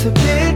It's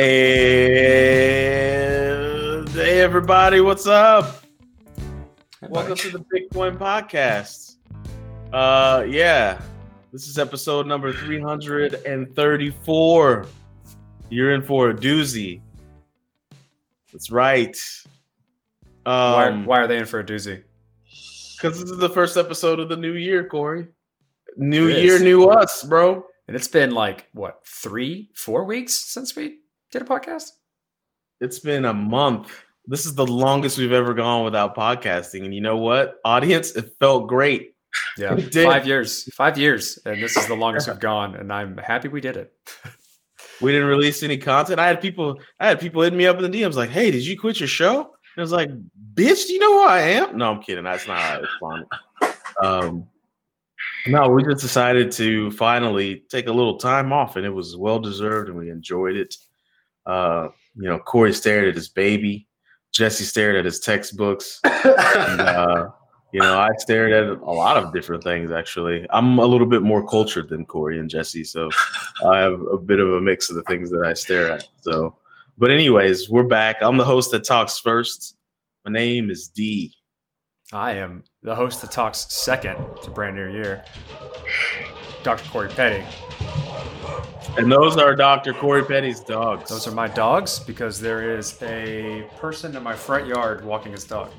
And hey, everybody, what's up? Welcome to the Bitcoin Podcast. Uh, yeah, this is episode number 334. You're in for a doozy. That's right. Why, Um, why are they in for a doozy? Because this is the first episode of the new year, Corey. New It year, is. new us, bro. And it's been like what three, four weeks since we did a podcast. It's been a month. This is the longest we've ever gone without podcasting. And you know what, audience? It felt great. Yeah, It did. five years, five years, and this is the longest we've gone. And I'm happy we did it. We didn't release any content. I had people, I had people hitting me up in the DMs like, "Hey, did you quit your show?" And I was like, "Bitch, do you know who I am?" No, I'm kidding. That's not how it's fun. Um, no, we just decided to finally take a little time off, and it was well deserved, and we enjoyed it. Uh, you know, Corey stared at his baby. Jesse stared at his textbooks. And, uh, you know, I stared at a lot of different things. Actually, I'm a little bit more cultured than Corey and Jesse, so I have a bit of a mix of the things that I stare at. So, but anyways, we're back. I'm the host that talks first. My name is Dee. I am the host that talks second to brand new year, Dr. Corey Petty. And those are Dr. Corey Petty's dogs. Those are my dogs because there is a person in my front yard walking his dog.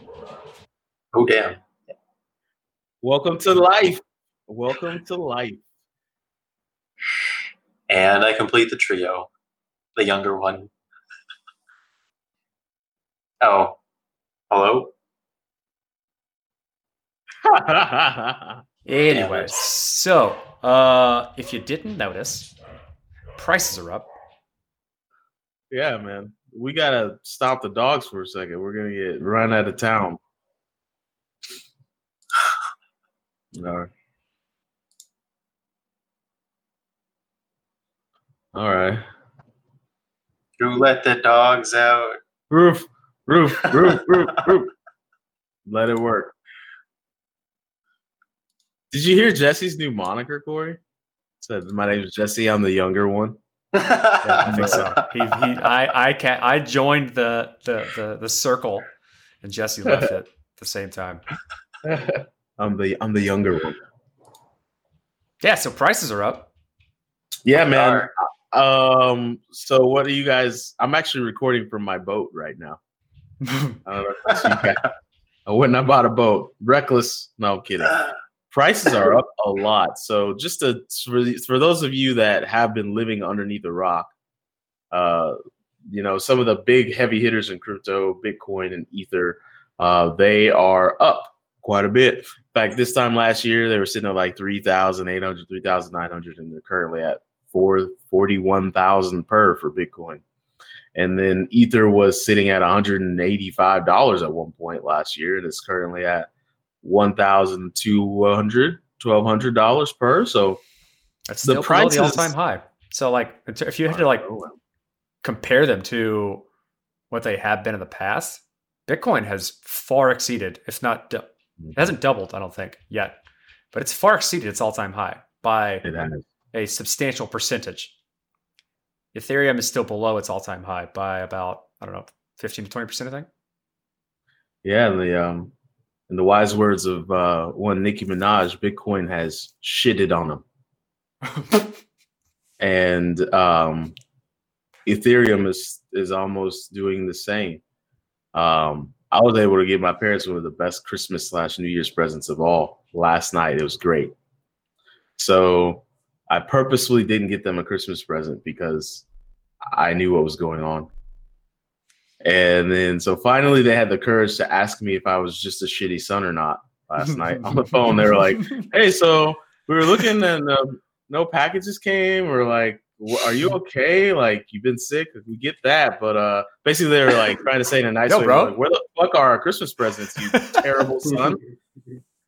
Oh damn! Welcome to life. Welcome to life. And I complete the trio, the younger one. Oh, hello. Anyway, so uh, if you didn't notice, prices are up. yeah, man. We gotta stop the dogs for a second. We're gonna get run out of town. No. All right. Who let the dogs out? Roof, roof, roof, roof, roof. Let it work. Did you hear Jesse's new moniker, Corey? Said my name is Jesse. I'm the younger one. Yeah, I think so. He, he, I, I can I joined the, the the the circle, and Jesse left it at the same time. I'm the I'm the younger one. Yeah, so prices are up. Yeah, man. Um. So, what are you guys? I'm actually recording from my boat right now. I don't know if you guys. I went and I bought a boat. Reckless. No, I'm kidding. Prices are up a lot. So just to for, for those of you that have been living underneath a rock, uh, you know some of the big heavy hitters in crypto, Bitcoin and Ether, uh, they are up quite a bit. In fact, this time last year they were sitting at like 3,800, 3,900, and they're currently at four forty-one thousand per for Bitcoin. And then Ether was sitting at $185 at one point last year, and it's currently at one thousand two hundred, twelve hundred dollars per. So That's The the all-time high. So, like, if you had to like compare them to what they have been in the past, Bitcoin has far exceeded, if not, du- it hasn't doubled, I don't think yet, but it's far exceeded its all-time high by a substantial percentage. Ethereum is still below its all-time high by about I don't know, fifteen to twenty percent. I think. Yeah, the um, in the wise words of uh, one Nicki Minaj, Bitcoin has shitted on them, and um, Ethereum is is almost doing the same. Um, I was able to give my parents one of the best Christmas slash New Year's presents of all last night. It was great. So I purposefully didn't get them a Christmas present because I knew what was going on. And then so finally they had the courage to ask me if I was just a shitty son or not last night on the phone. They were like, "Hey, so we were looking and uh, no packages came. Or like, are you okay? Like you've been sick? We get that, but uh, basically they were like trying to say in a nice Yo, way, bro. like, "Where the fuck are our Christmas presents, you terrible son?"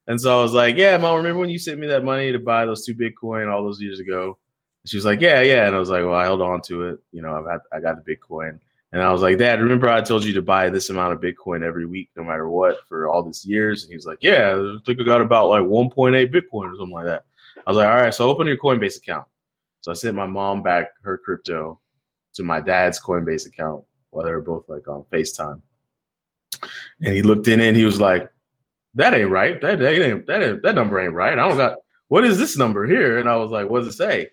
And so I was like, "Yeah, mom, remember when you sent me that money to buy those two Bitcoin all those years ago?" And she was like, "Yeah, yeah." And I was like, "Well, I held on to it. You know, I got I got the Bitcoin." And I was like, "Dad, remember I told you to buy this amount of Bitcoin every week, no matter what, for all these years?" And he was like, "Yeah, I think I got about like 1.8 Bitcoin or something like that." I was like, "All right, so open your Coinbase account." So I sent my mom back her crypto to my dad's Coinbase account while they were both like on FaceTime. And he looked in and he was like, that ain't right. That, that ain't that ain't, that number ain't right. I don't got what is this number here? And I was like, what does it say?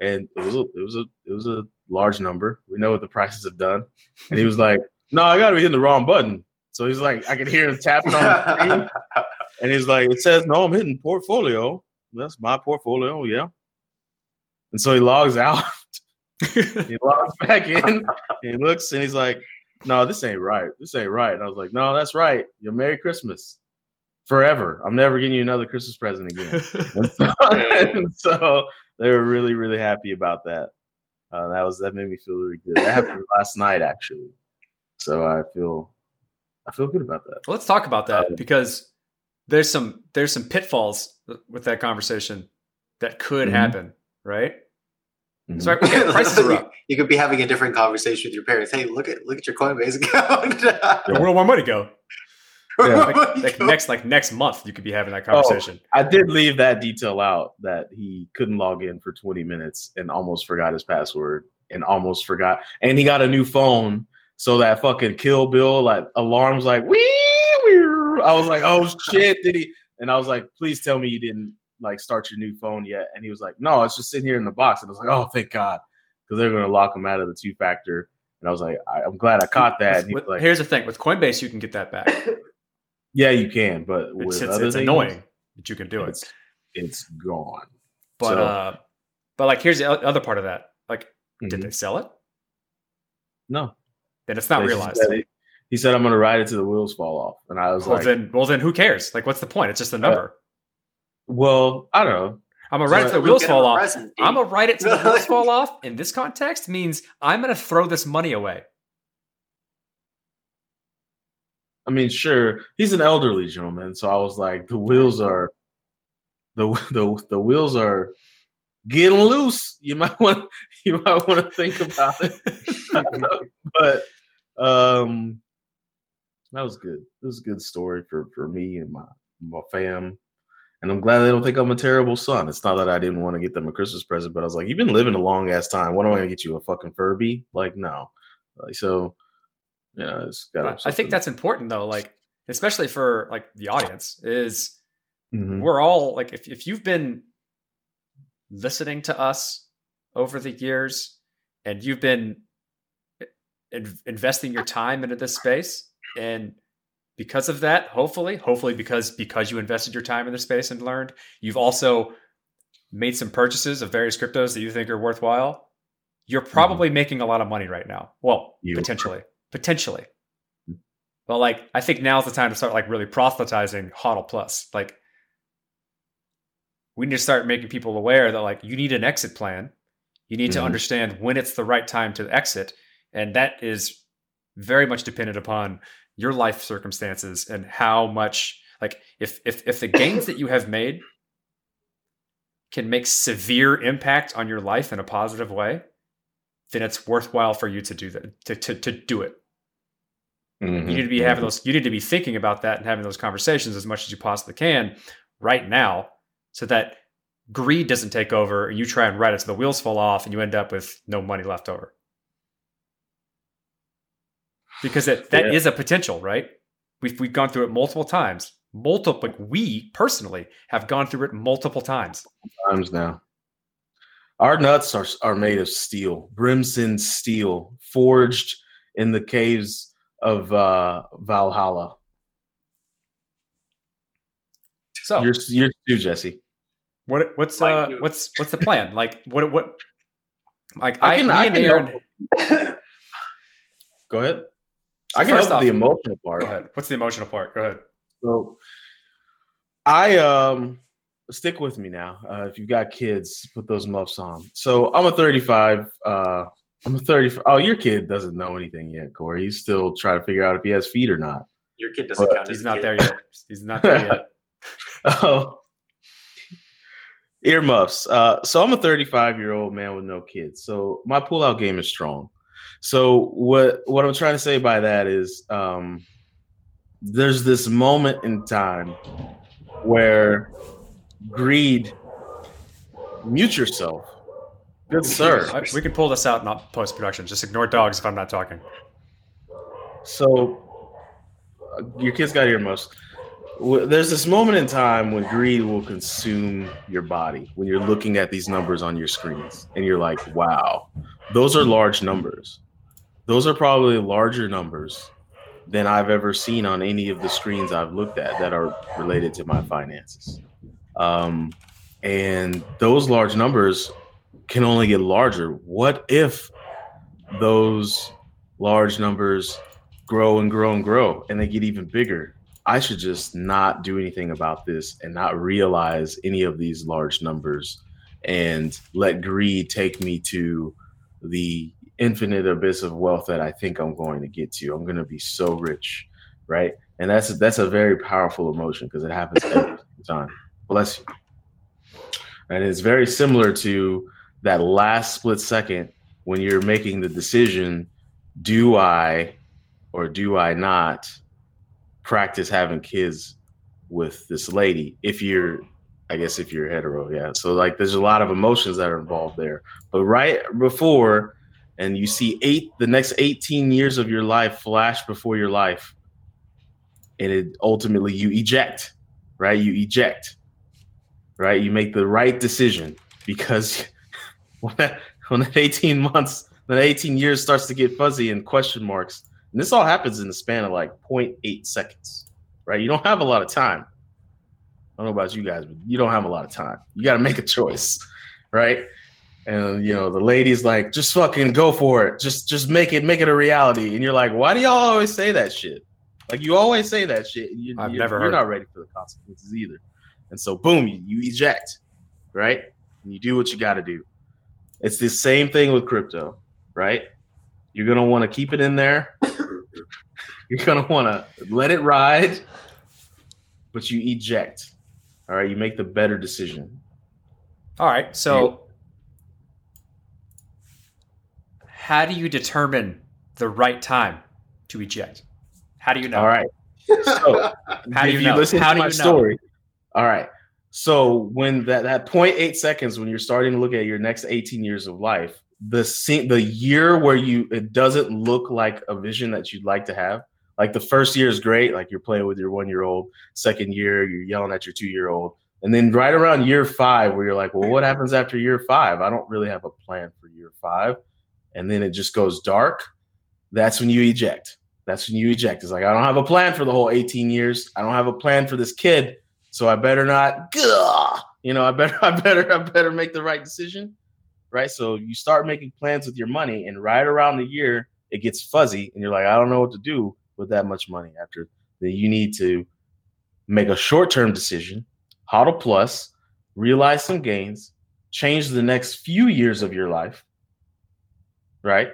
And it was a, it was a it was a large number. We know what the prices have done. And he was like, no, I gotta be hitting the wrong button. So he's like, I can hear him tapping on the screen. And he's like, it says, no, I'm hitting portfolio. That's my portfolio, yeah. And so he logs out. he logs back in. He looks and he's like, no, this ain't right. This ain't right. And I was like, no, that's right. You're Merry Christmas. Forever. I'm never getting you another Christmas present again. and, so, and so they were really, really happy about that. Uh, that was that made me feel really good. That happened last night actually. So I feel I feel good about that. Let's talk about that Um, because there's some there's some pitfalls with that conversation that could Mhm. happen, right? Mhm. So okay, prices are up. you could be having a different conversation with your parents. Hey, look at look at your Coinbase account. Where will my money go? Yeah. Like, like next like next month, you could be having that Oh. conversation. I did leave that detail out that he couldn't log in for 20 minutes and almost forgot his password and almost forgot. And he got a new phone. So that fucking Kill Bill like alarms like wee, wee. I was like, oh shit, did he? And I was like, please tell me you didn't like start your new phone yet. And he was like, no, it's just sitting here in the box. And I was like, oh, thank God, because they're gonna lock him out of the two factor. And I was like, I, I'm glad I caught that. With- like, here's the thing: with Coinbase, you can get that back. yeah, you can, but with It's, it's, other it's things, annoying that you can do it, It's, it's gone. but so- uh, but like here's the other part of that. Like, did Mhm. they sell it? No. Then it's not Like, he realized. said it- He said, "I'm going to ride it to the wheels fall off," and I was Well like, then, well then, who cares? Like, what's the point? It's just a number. "Well, I don't know." I'm gonna So write it to the wheels fall off. present, I'm gonna write it to the wheels fall off. In this context, means I'm gonna throw this money away. I mean, sure, he's an elderly gentleman, so I was like, "The wheels are, the the the wheels are getting loose." You might want you might want to think about it, but um, that was good. It was a good story for for me and my my fam. And I'm glad they don't think I'm a terrible son. It's not that I didn't want to get them a Christmas present, but I was like, you've been living a long ass time. What am I gonna get you? A fucking Furby? Like, no. Like, so, yeah, it's got. I think that's important though. Like, especially for like the audience, is Mhm. we're all like, if if you've been listening to us over the years, and you've been in- investing your time into this space, and because of that, hopefully, hopefully because because you invested your time in this space and learned, you've also made some purchases of various cryptos that you think are worthwhile. You're probably making a lot of money right now. Well, You are. Potentially, potentially. But like, I think now's the time to start like really proselytizing HODL Plus. Like, we need to start making people aware that like you need an exit plan. You need to Mhm. understand when it's the right time to exit, and that is very much dependent upon your life circumstances and how much like if if if the gains that you have made can make severe impact on your life in a positive way, then it's worthwhile for you to do that to to, to do it. Mhm. You need to be having those. You need to be thinking about that and having those conversations as much as you possibly can right now, so that greed doesn't take over and you try and ride it to the wheels fall off and you end up with no money left over. Because it, that is Yeah. a potential, right? We've we've gone through it multiple times. multiple. Like we personally have gone through it multiple times. Times now. Our nuts are are made of steel, Brimson steel, forged in the caves of uh, Valhalla. So You're you're too, Jesse. what what's uh what's what's the plan? Like what what like I I, can- me I can Aaron. Go ahead. So I can help with the emotional part. Go ahead. What's the emotional part? Go ahead. So I um stick with me now. Uh, if you've got kids, put those muffs on. So I'm a 35. Uh, I'm a 30. Oh, your kid doesn't know anything yet, Corey. He's still trying to figure out if he has feet or not. Your kid doesn't But count He's not kid. there yet. He's not there yet. Oh, earmuffs. Uh, so I'm a 35 year old man with no kids. So my pullout game is strong. So what what I'm trying to say by that is, um, there's this moment in time where greed. Mute yourself, good sir. I- we can pull this out in post production. Just ignore dogs if I'm not talking. So uh, your kids got earmuffs. W- There's this moment in time when greed will consume your body when you're looking at these numbers on your screens and you're like, wow, those are large numbers. Those are probably larger numbers than I've ever seen on any of the screens I've looked at that are related to my finances. Um, and those large numbers can only get larger. What if those large numbers grow and grow and grow and they get even bigger. I should just not do anything about this and not realize any of these large numbers and let greed take me to the infinite abyss of wealth that I think I'm going to get to. I'm going to be so rich, right? And that's that's a very powerful emotion because it happens every time. Bless you. And it's very similar to that last split second when you're making the decision do I or do I not practice having kids with this lady? If you're, I guess, if you're hetero, yeah. So, like, there's a lot of emotions that are involved there. But right before, and you see eight, the next 18 years of your life flash before your life, and it ultimately you eject, right? You eject, right? You make the right decision because when that, when that 18 months then 18 years starts to get fuzzy and question marks. And this all happens in the span of like 0.8 seconds, right? You don't have a lot of time. I don't know about you guys, but you don't have a lot of time. You got to make a choice, right? And you know, the lady's like, just fucking go for it. Just just make it make it a reality. And you're like, why do y'all always say that shit? Like you always say that shit. You, I've you're, never you're heard not ready for the consequences either. And so boom, you, you eject, right? And you do what you got to do. It's the same thing with crypto, right? You're gonna want to keep it in there. You're gonna want to let it ride, but you eject. All right, you make the better decision. All right. So, how do you determine the right time to eject? How do you know? All right. So How do you you know? listen How to do my you know? story, all right. So when that that 0.8 seconds when you're starting to look at your next 18 years of life, the se- the year where you it doesn't look like a vision that you'd like to have. Like the first year is great, like you're playing with your one year old. Second year, you're yelling at your two year old, and then right around year five, where you're like, well, what happens after year five? I don't really have a plan for year five, and then it just goes dark. That's when you eject. That's when you eject. It's like I don't have a plan for the whole 18 years. I don't have a plan for this kid, so I better not. You know, I better, I better, I better make the right decision, right? So you start making plans with your money, and right around the year, it gets fuzzy, and you're like, I don't know what to do with that much money. After then, you need to make a short-term decision, hodl plus, realize some gains, change the next few years of your life, right?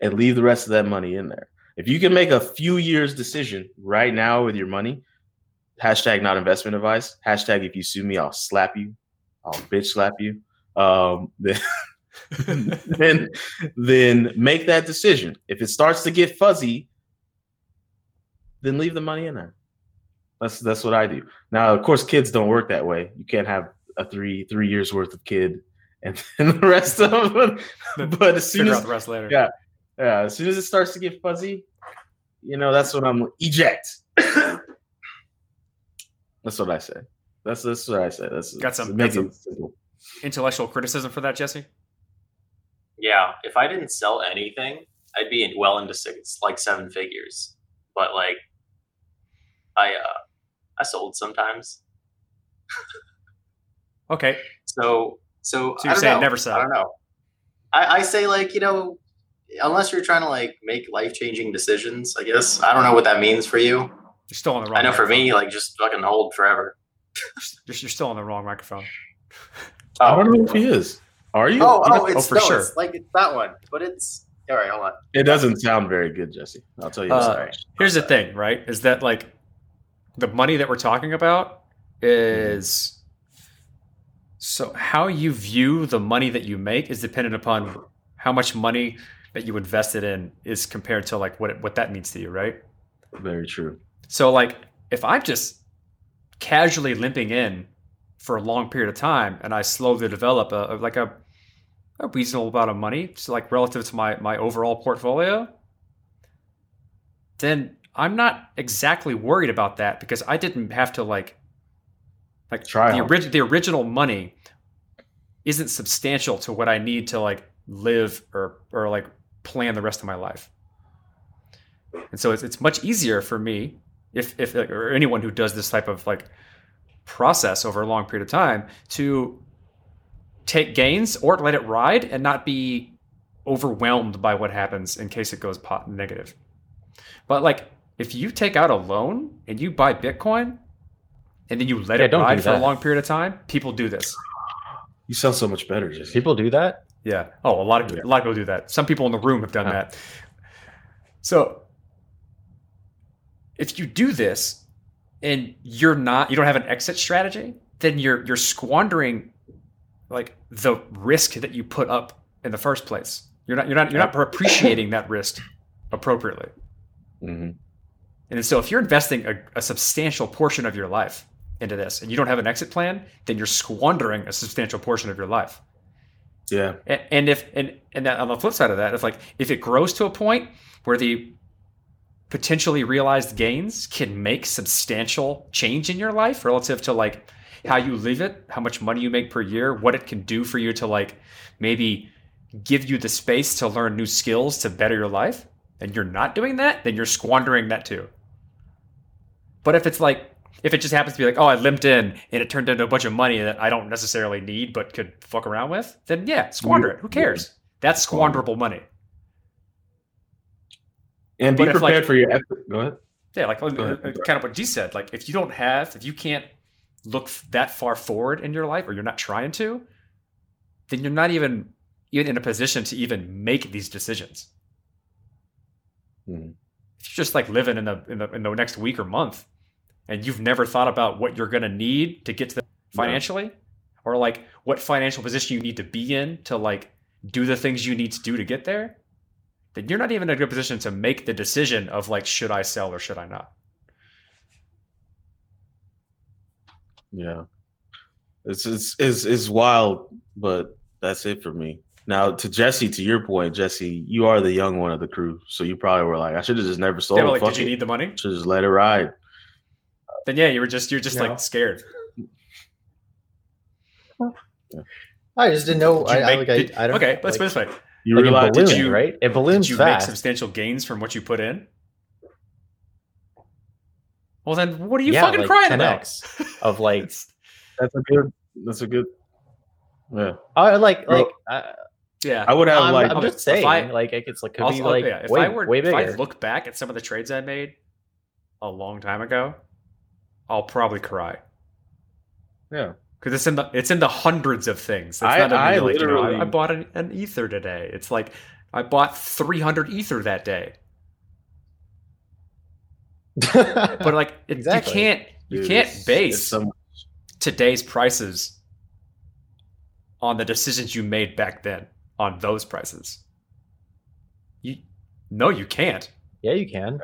And leave the rest of that money in there. If you can make a few years decision right now with your money, hashtag not investment advice, hashtag if you sue me, I'll slap you, I'll bitch slap you. Um, then, then, then make that decision. If it starts to get fuzzy, then leave the money in there. That's that's what I do. Now, of course, kids don't work that way. You can't have a three three years worth of kid and then the rest of them. But as soon Figure as the rest later. Yeah. yeah, as soon as it starts to get fuzzy, you know, that's when I'm eject. That's what I say. That's that's what I say. That's Got some- make got it. Intellectual criticism for that, Jesse? Yeah, if I didn't sell anything, I'd be in, well into six, like seven figures. But like, I uh, I sold sometimes. Okay. So so, So you're don't saying know. never sell. I don't know. I, I say like you know, unless you're trying to like make life changing decisions. I guess I don't know what that means for you. You're still on the wrong I know for me, like just fucking hold forever. You're, you're still on the wrong microphone. I don't know if he is. Are you? Oh, oh, it's oh, for no, sure. it's like it's that one, but it's all right. Hold on. It doesn't sound very good, Jesse. I'll tell you. Uh, sorry. Here's the thing, right? Is that like the money that we're talking about is so how you view the money that you make is dependent upon how much money that you invested in is compared to like what it, what that means to you, right? Very true. So like if I'm just casually limping in for a long period of time and I slowly develop a, a- like a a reasonable amount of money, so like relative to my my overall portfolio, then I'm not exactly worried about that because I didn't have to like like Try the, the original money isn't substantial to what I need to like live or or like plan the rest of my life. And so it's, it's much easier for me if if or anyone who does this type of like process over a long period of time to take gains or let it ride and not be overwhelmed by what happens in case it goes pot negative. But like if you take out a loan and you buy Bitcoin and then you let Yeah, it don't ride for a long period of time, people do this. You sound so much better, Jesse. People do that. Yeah. Oh, a lot of Yeah. a lot of people do that. Some people in the room have done Huh. that. So if you do this and you're not you don't have an exit strategy, then you're you're squandering like the risk that you put up in the first place. You're not you're not you're not appreciating that risk appropriately. hmm And so if you're investing a, a substantial portion of your life into this and you don't have an exit plan, then you're squandering a substantial portion of your life. Yeah. And if and and on the flip side of that, if like if it grows to a point where the potentially realized gains can make substantial change in your life relative to like how you live it, how much money you make per year, what it can do for you to like maybe give you the space to learn new skills to better your life, and you're not doing that, then you're squandering that too. But if it's like if it just happens to be like, oh, I limped in and it turned into a bunch of money that I don't necessarily need but could fuck around with, then yeah, squander it. Who cares? That's squanderable money. And be But if, like- prepared for your effort. Go ahead. Yeah, like ahead. kind of what G said. Like if you don't have, if you can't look that far forward in your life, or you're not trying to, then you're not even even in a position to even make these decisions. Mhm. If you're just like living in the in the in the next week or month, and you've never thought about what you're going to need to get to the financially, or like what financial position you need to be in to like do the things you need to do to get there, then you're not even in a good position to make the decision of like should I sell or should I not. Yeah. It's it's it's it's wild, but that's it for me. Now to Jesse, to your point, Jesse, you are the young one of the crew, so you probably were like, I should have just never sold. yeah, but like, did you need the money? Should just let it ride. Then yeah, you were just you're just No. like scared. I just didn't know. Did you I, I, like, did- I, I don't. okay, let's put it this way: You like in realize ballooning, you- right? It balloons Did you make substantial gains from what you put in? Well, then what are you yeah, fucking like crying 10x of like, that's a good. That's a good. Yeah, I like like. I, yeah, I would have I'm, like. I'm just saying, I- like it- it's like could I'll- be I'll- like yeah, if way I were way if I look back at some of the trades I made a long time ago, I'll probably cry yeah, because it's in the it's in the hundreds of things. It's I- not I I, like, you know, I, literally- I bought an, an ether today. It's like I bought 300 ether that day. But like it, Exactly. you can't you can't it's- base it's so- today's prices on the decisions you made back then on those prices. You no, you can't. yeah, you can.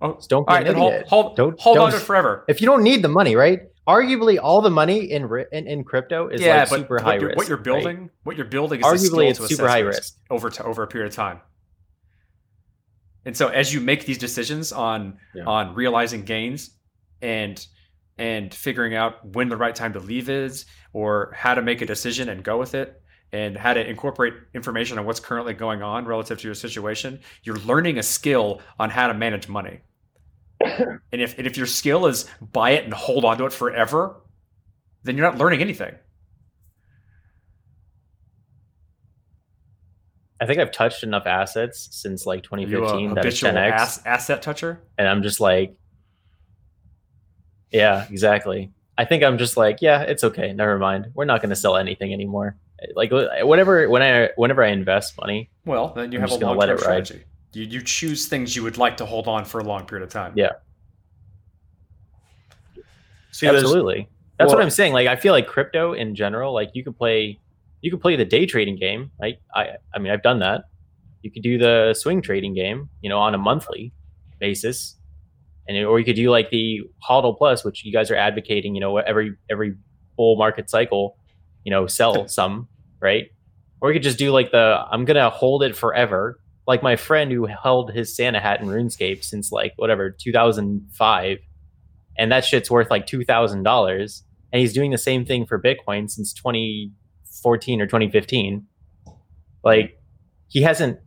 Oh, Just don't be right, an then hold idiot. hold, Don't- hold on don't- to forever. If you don't need the money, right? Arguably, all the money in in, in crypto is yeah, like super what high risk. what you're right? building, what you're building is Arguably, it's to super high risk risk. over to, over a period of time. And so, as you make these decisions on Yeah. on realizing gains and and figuring out when the right time to leave is or how to make a decision and go with it and how to incorporate information on what's currently going on relative to your situation, you're learning a skill on how to manage money. And if and if your skill is buy it and hold on to it forever, then you're not learning anything. I think I've touched enough assets since like Are you a 2015 that it's habitual 10x, ass, asset toucher? and I'm just like, yeah, exactly. I think I'm just like, yeah, it's okay. Never mind. We're not going to sell anything anymore. Like whatever, when I whenever I invest money, Well, then you I'm have a long let term it ride. Strategy. You you choose things you would like to hold on for a long period of time. Yeah. See, absolutely. That's what I'm saying. Like I feel like crypto in general, like you could play, you could play the day trading game. Like I, I mean, I've done that. You could do the swing trading game, you know, on a monthly basis, and or you could do like the hodl plus, which you guys are advocating. You know, every every bull market cycle, you know, sell some, right? Or you could just do like the I'm gonna hold it forever. Like my friend who held his Santa hat in RuneScape since like whatever 2005, and that shit's worth like two thousand dollars, and he's doing the same thing for Bitcoin since 2014 or 2015. Like he hasn't.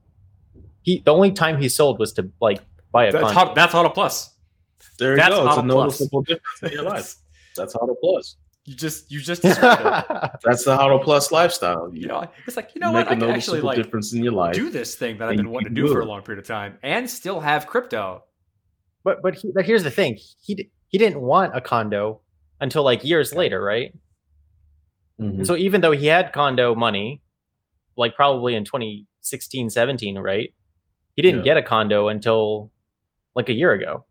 He the only time he sold was to like buy a That's condo. hot, that's HODL Plus. there you That's go. It's a HODL Plus. noticeable difference in your life. That's HODL Plus. You just you just it. that's the HODL Plus lifestyle. You You know, it's like you know make what? I a can actually noticeable like difference in your life. do this thing that I've been wanting to keep do for a long period of time and still have crypto. but but, he, but here's the thing. He he didn't want a condo until like years later, right? Mhm. So even though he had condo money, like probably in 2016, 17, right? He didn't Yeah. get a condo until like a year ago.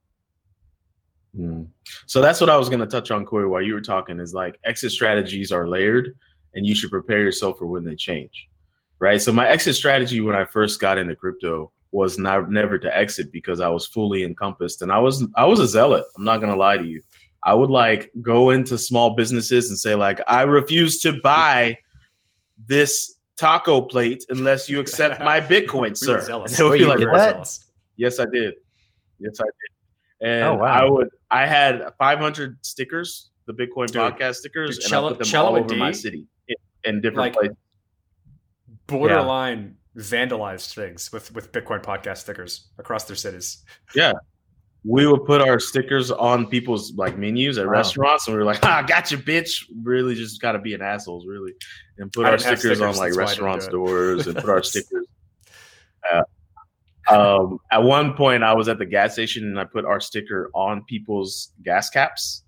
Mm. So that's what I was going to touch on, Corey, while you were talking is like exit strategies are layered and you should prepare yourself for when they change. Right. So my exit strategy when I first got into crypto was not never to exit because I was fully encompassed and I was I was a zealot. I'm not gonna lie to you. I would like go into small businesses and say, like, I refuse to buy this taco plate unless you accept my Bitcoin, We sir. zealous. And they would Wait, you like? Yes, I did. Yes, I did. And Oh, wow. I would. I had 500 stickers, the Bitcoin Dude, podcast stickers, dude, and Cello- I put them Cello all and over my city in, in different like, places. Borderline vandalized things with with Bitcoin podcast stickers across their cities. Yeah. We would put our stickers on people's like menus at Wow. restaurants, and we were like, "Ah, gotcha, bitch!" Really, just got to be an assholes, really, and put I our didn't stickers, on like that's why I didn't restaurants' do doors and put our stickers. Uh, um, at one point, I was at the gas station and I put our sticker on people's gas caps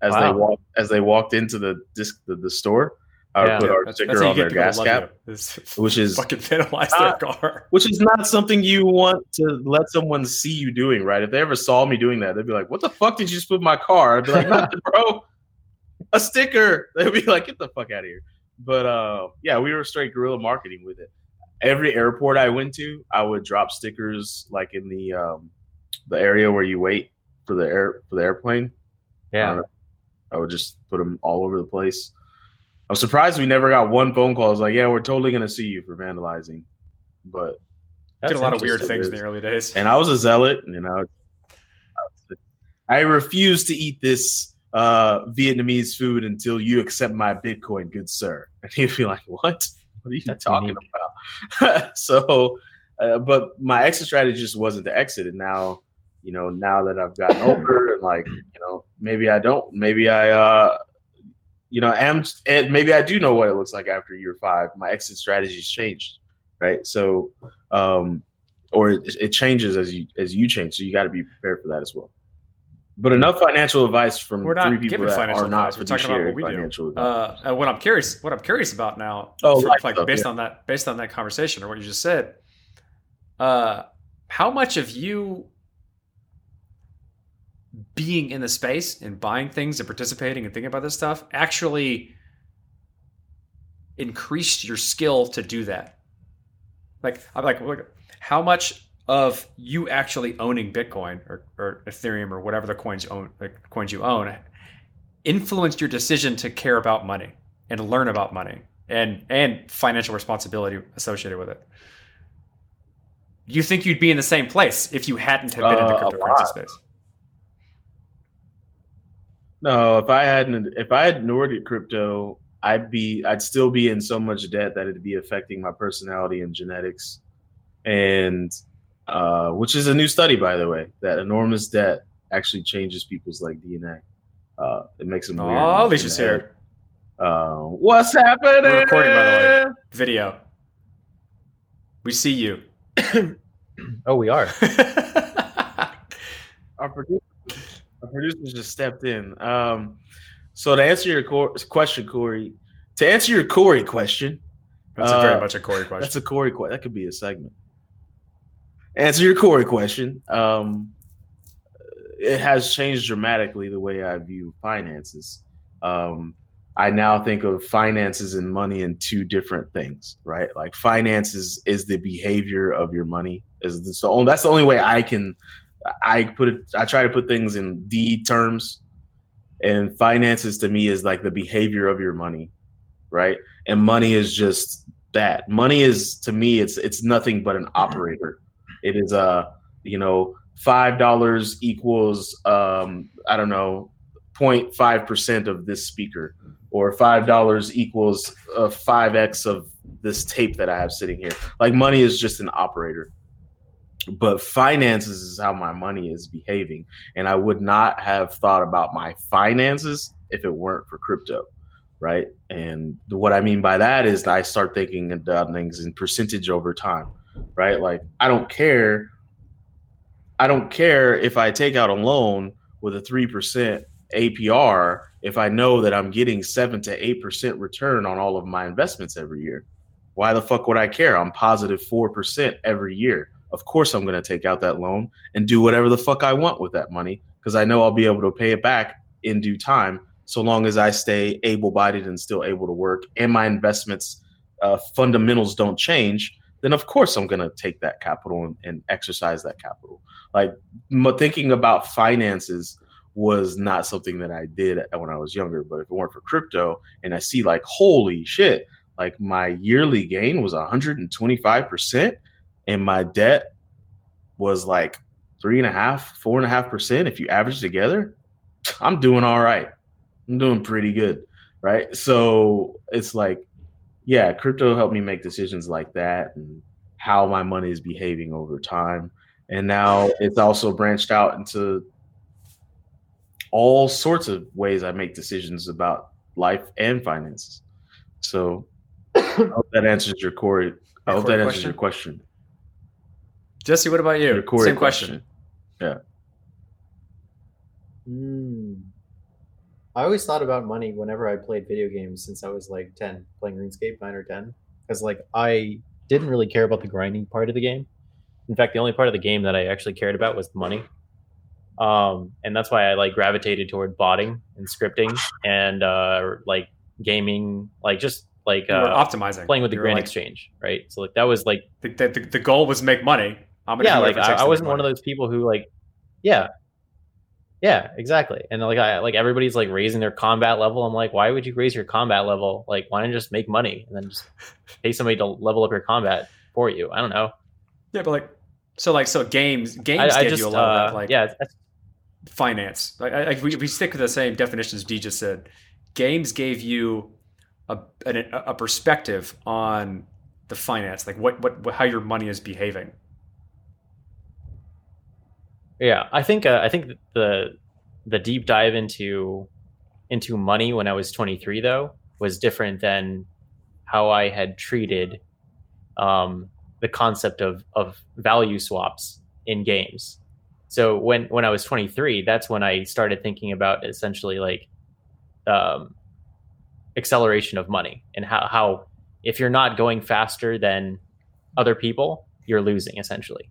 as they Wow. walked as they walked into the disc the, the store. I Yeah. put our That's, sticker that's on their gas cap, which is fucking vandalize their car. which is not something you want to let someone see you doing, right? If they ever saw me doing that, they'd be like, "What the fuck did you just put my car?" I'd be like, "Nothing, bro, a sticker." They'd be like, "Get the fuck out of here!" But uh, yeah, we were straight guerrilla marketing with it. Every airport I went to, I would drop stickers like in the um, the area where you wait for the air for the airplane. Yeah. Uh, I would just put them all over the place. I'm surprised we never got one phone call. It's like, yeah, we're totally gonna sue you for vandalizing, but I Did a lot of weird things in the early days. and I was a zealot, and I, I refuse to eat this uh, Vietnamese food until you accept my Bitcoin, good sir. And he'd be like, "What? What are you That's talking unique. about?" so, uh, but my exit strategy just wasn't to exit, and now, you know, now that I've gotten older, and like, you know, maybe I don't, maybe I, uh, you know, am, and maybe I do know what it looks like after year five. My exit strategy's changed, right? So, um, or it, it changes as you as you change. So you got to be prepared for that as well. But enough financial advice from We're not three people giving that financial are not advice. We're talking about what we do. Uh, and what I'm curious, what I'm curious about now, Oh, for- like stuff, based yeah. on that, based on that conversation or what you just said, uh, how much of you being in the space and buying things and participating and thinking about this stuff actually increased your skill to do that? Like, I'm like, look, how much of you actually owning Bitcoin or, or Ethereum or whatever the coins you own, like coins you own, influenced your decision to care about money and learn about money and and financial responsibility associated with it. You think you'd be in the same place if you hadn't have been in the Uh, cryptocurrency space? No, if I hadn't, if I had ignored crypto, I'd be, I'd still be in so much debt that it'd be affecting my personality and genetics, and uh, which is a new study, by the way, that enormous debt actually changes people's like DNA. Uh, it makes them. Oh, Alicia's here. Uh, what's happening? We're recording, by the way. Video. We see you. Oh, we are. Our producer, our producer just stepped in. Um, so to answer your cor- question, Corey, to answer your Corey question, That's a very Uh, much a Corey question. that's a Corey question. That could be a segment. Answer your Corey question. Um, it has changed dramatically the way I view finances. Um, I now think of finances and money in two different things, right? Like finances is the behavior of your money. Is the, so that's the only way I can. I put it. I try to put things in Dee terms, and finances to me is like the behavior of your money, right? And money is just that. Money is to me, it's it's nothing but an operator. It is a you know five dollars equals um I don't know 0.5 percent of this speaker, or five dollars equals a five x of this tape that I have sitting here. Like money is just an operator. But finances is how my money is behaving. And I would not have thought about my finances if it weren't for crypto right? And what I mean by that is I start thinking about things in percentage over time, right? Like I don't care. I don't care if I take out a loan with a three percent APR if I know that I'm getting seven to eight percent return on all of my investments every year. Why the fuck would I care? I'm positive four percent every year. Of course, I'm going to take out that loan and do whatever the fuck I want with that money because I know I'll be able to pay it back in due time so long as I stay able bodied and still able to work and my investments uh, fundamentals don't change, then of course I'm going to take that capital and, and exercise that capital. Like thinking about finances was not something that I did when I was younger. But if it weren't for crypto and I see like, holy shit, like my yearly gain was 125% and my debt was like three and a half, four and a half percent. If you average together, I'm doing all right. I'm doing pretty good, right? So it's like, yeah, crypto helped me make decisions like that and how my money is behaving over time. And now it's also branched out into all sorts of ways I make decisions about life and finances. So I hope that answers your Corey. I hope Corey that answers question? your question. Jesse, what about you? Corey Same question. Yeah. Hmm. I always thought about money whenever I played video games since I was like 10, playing RuneScape 9 or 10. Because, like, I didn't really care about the grinding part of the game. In fact, the only part of the game that I actually cared about was the money. Um, and that's why I like gravitated toward botting and scripting and uh, like gaming, like just like uh, optimizing. playing with the Grand like, Exchange, right? So like that was like The, the, the goal was make money. I'm gonna yeah, like I, I wasn't one of those people who like yeah, yeah, exactly. And like I like everybody's like raising their combat level. I'm like, why would you raise your combat level? Like, why don't you just make money and then just pay somebody to level up your combat for you? I don't know. Yeah, but like, so like, so games, games I give you a lot of uh, that, like, yeah, that's- finance. Like, I, we, we stick with the same definition as Dee just said. Games gave you a, an, a perspective on the finance, like what, what, how your money is behaving. Yeah, I think uh, I think the the deep dive into into money when I was 23 though was different than how I had treated um, the concept of of value swaps in games. So when when I was 23, that's when I started thinking about essentially like um, acceleration of money and how how if you're not going faster than other people, you're losing essentially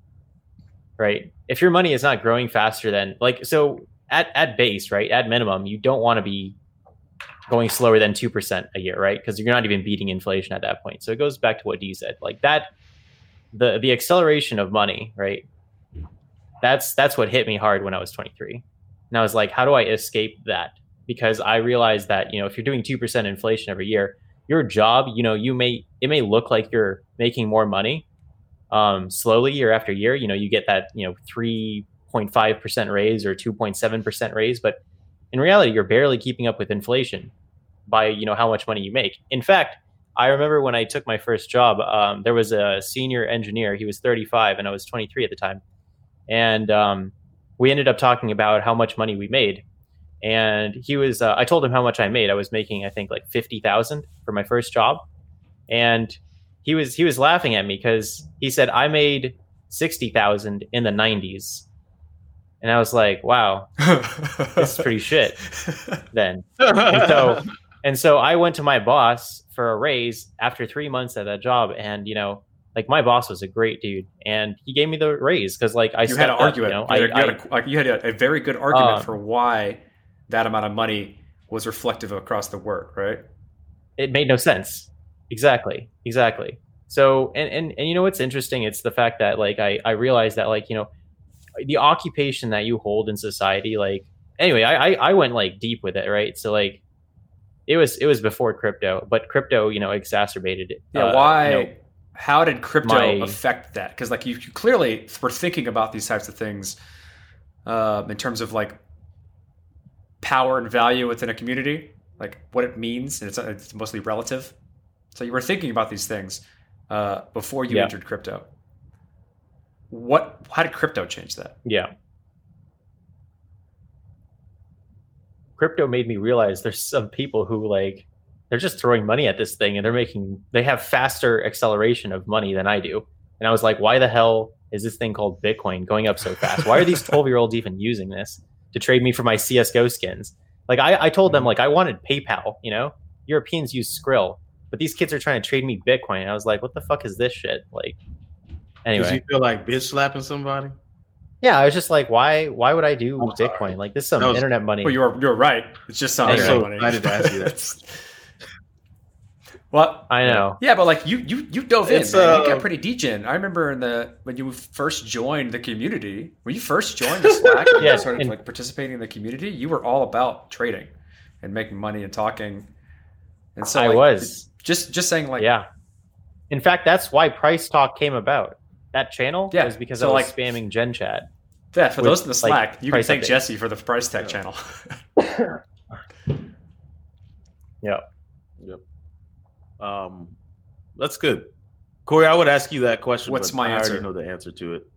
right? If your money is not growing faster than like so at at base, right? At minimum, you don't want to be going slower than 2% a year, right? Because you're not even beating inflation at that point. So it goes back to what Dee said. Like that the the acceleration of money, right? That's that's what hit me hard when I was 23. And I was like, how do I escape that? Because I realized that, you know, if you're doing 2% inflation every year, your job, you know, you may it may look like you're making more money, um, slowly year after year. You know, you get that you know three point five percent raise or two point seven percent raise, but in reality, you're barely keeping up with inflation by you know how much money you make. In fact, I remember when I took my first job, um, there was a senior engineer. He was 35 and I was 23 at the time, and um, we ended up talking about how much money we made. And he was, uh, I told him how much I made. I was making, I think, like fifty thousand for my first job, and he was he was laughing at me because he said I made sixty thousand in the 90s, and I was like, wow, this is pretty shit. Then and so and so I went to my boss for a raise after three months at that job, and you know, like my boss was a great dude, and he gave me the raise because like I you had up, argue you it. know, you, had, I- you had a, like, you had a, a very good argument Uh, for why that amount of money was reflective across the work, right? it made no sense. Exactly. Exactly. So and, and and you know what's interesting? It's the fact that like I I realized that like you know the occupation that you hold in society like anyway I I, I went like deep with it right so like it was it was before crypto but crypto you know exacerbated it. Yeah. Uh, why? you know, how did crypto my- affect that? Because like you, you clearly were thinking about these types of things uh, in terms of like power and value within a community, like what it means, and it's, it's mostly relative. So you were thinking about these things uh, before you Yeah. entered crypto. What? How did crypto change that? Yeah. Crypto made me realize there's some people who like they're just throwing money at this thing and they're making they have faster acceleration of money than I do. And I was like, why the hell is this thing called Bitcoin going up so fast? Why are these 12 year olds even using this to trade me for my CSGO skins? Like I, I told them like I wanted PayPal, you know? Europeans use Skrill, but these kids are trying to trade me Bitcoin. I was like, what the fuck is this shit? Like Anyway. anyway. you feel like bitch slapping somebody? Yeah, I was just like, why? Why would I do I'm sorry. Bitcoin? Like this is some was- internet money. Well, you're you're right. It's just some I'm internet so money. excited to ask you that. well, I know. Yeah, but like you, you, you dove in. It's, man. you uh, got pretty degen. I remember in the when you first joined the community, when you first joined the Slack, Yeah, you started and- like participating in the community. You were all about trading and making money and talking. And so I like, was. Just just saying like yeah. In fact, that's why Price Talk came about. That channel Yeah, was because so, I was like- spamming Gen Chat. yeah. For with, those in the like, Slack, you can thank updates. Jesse for the price talk channel. Yeah. Yep. Um, that's good. Corey, I would ask you that question. What's but my I answer? already know the answer to it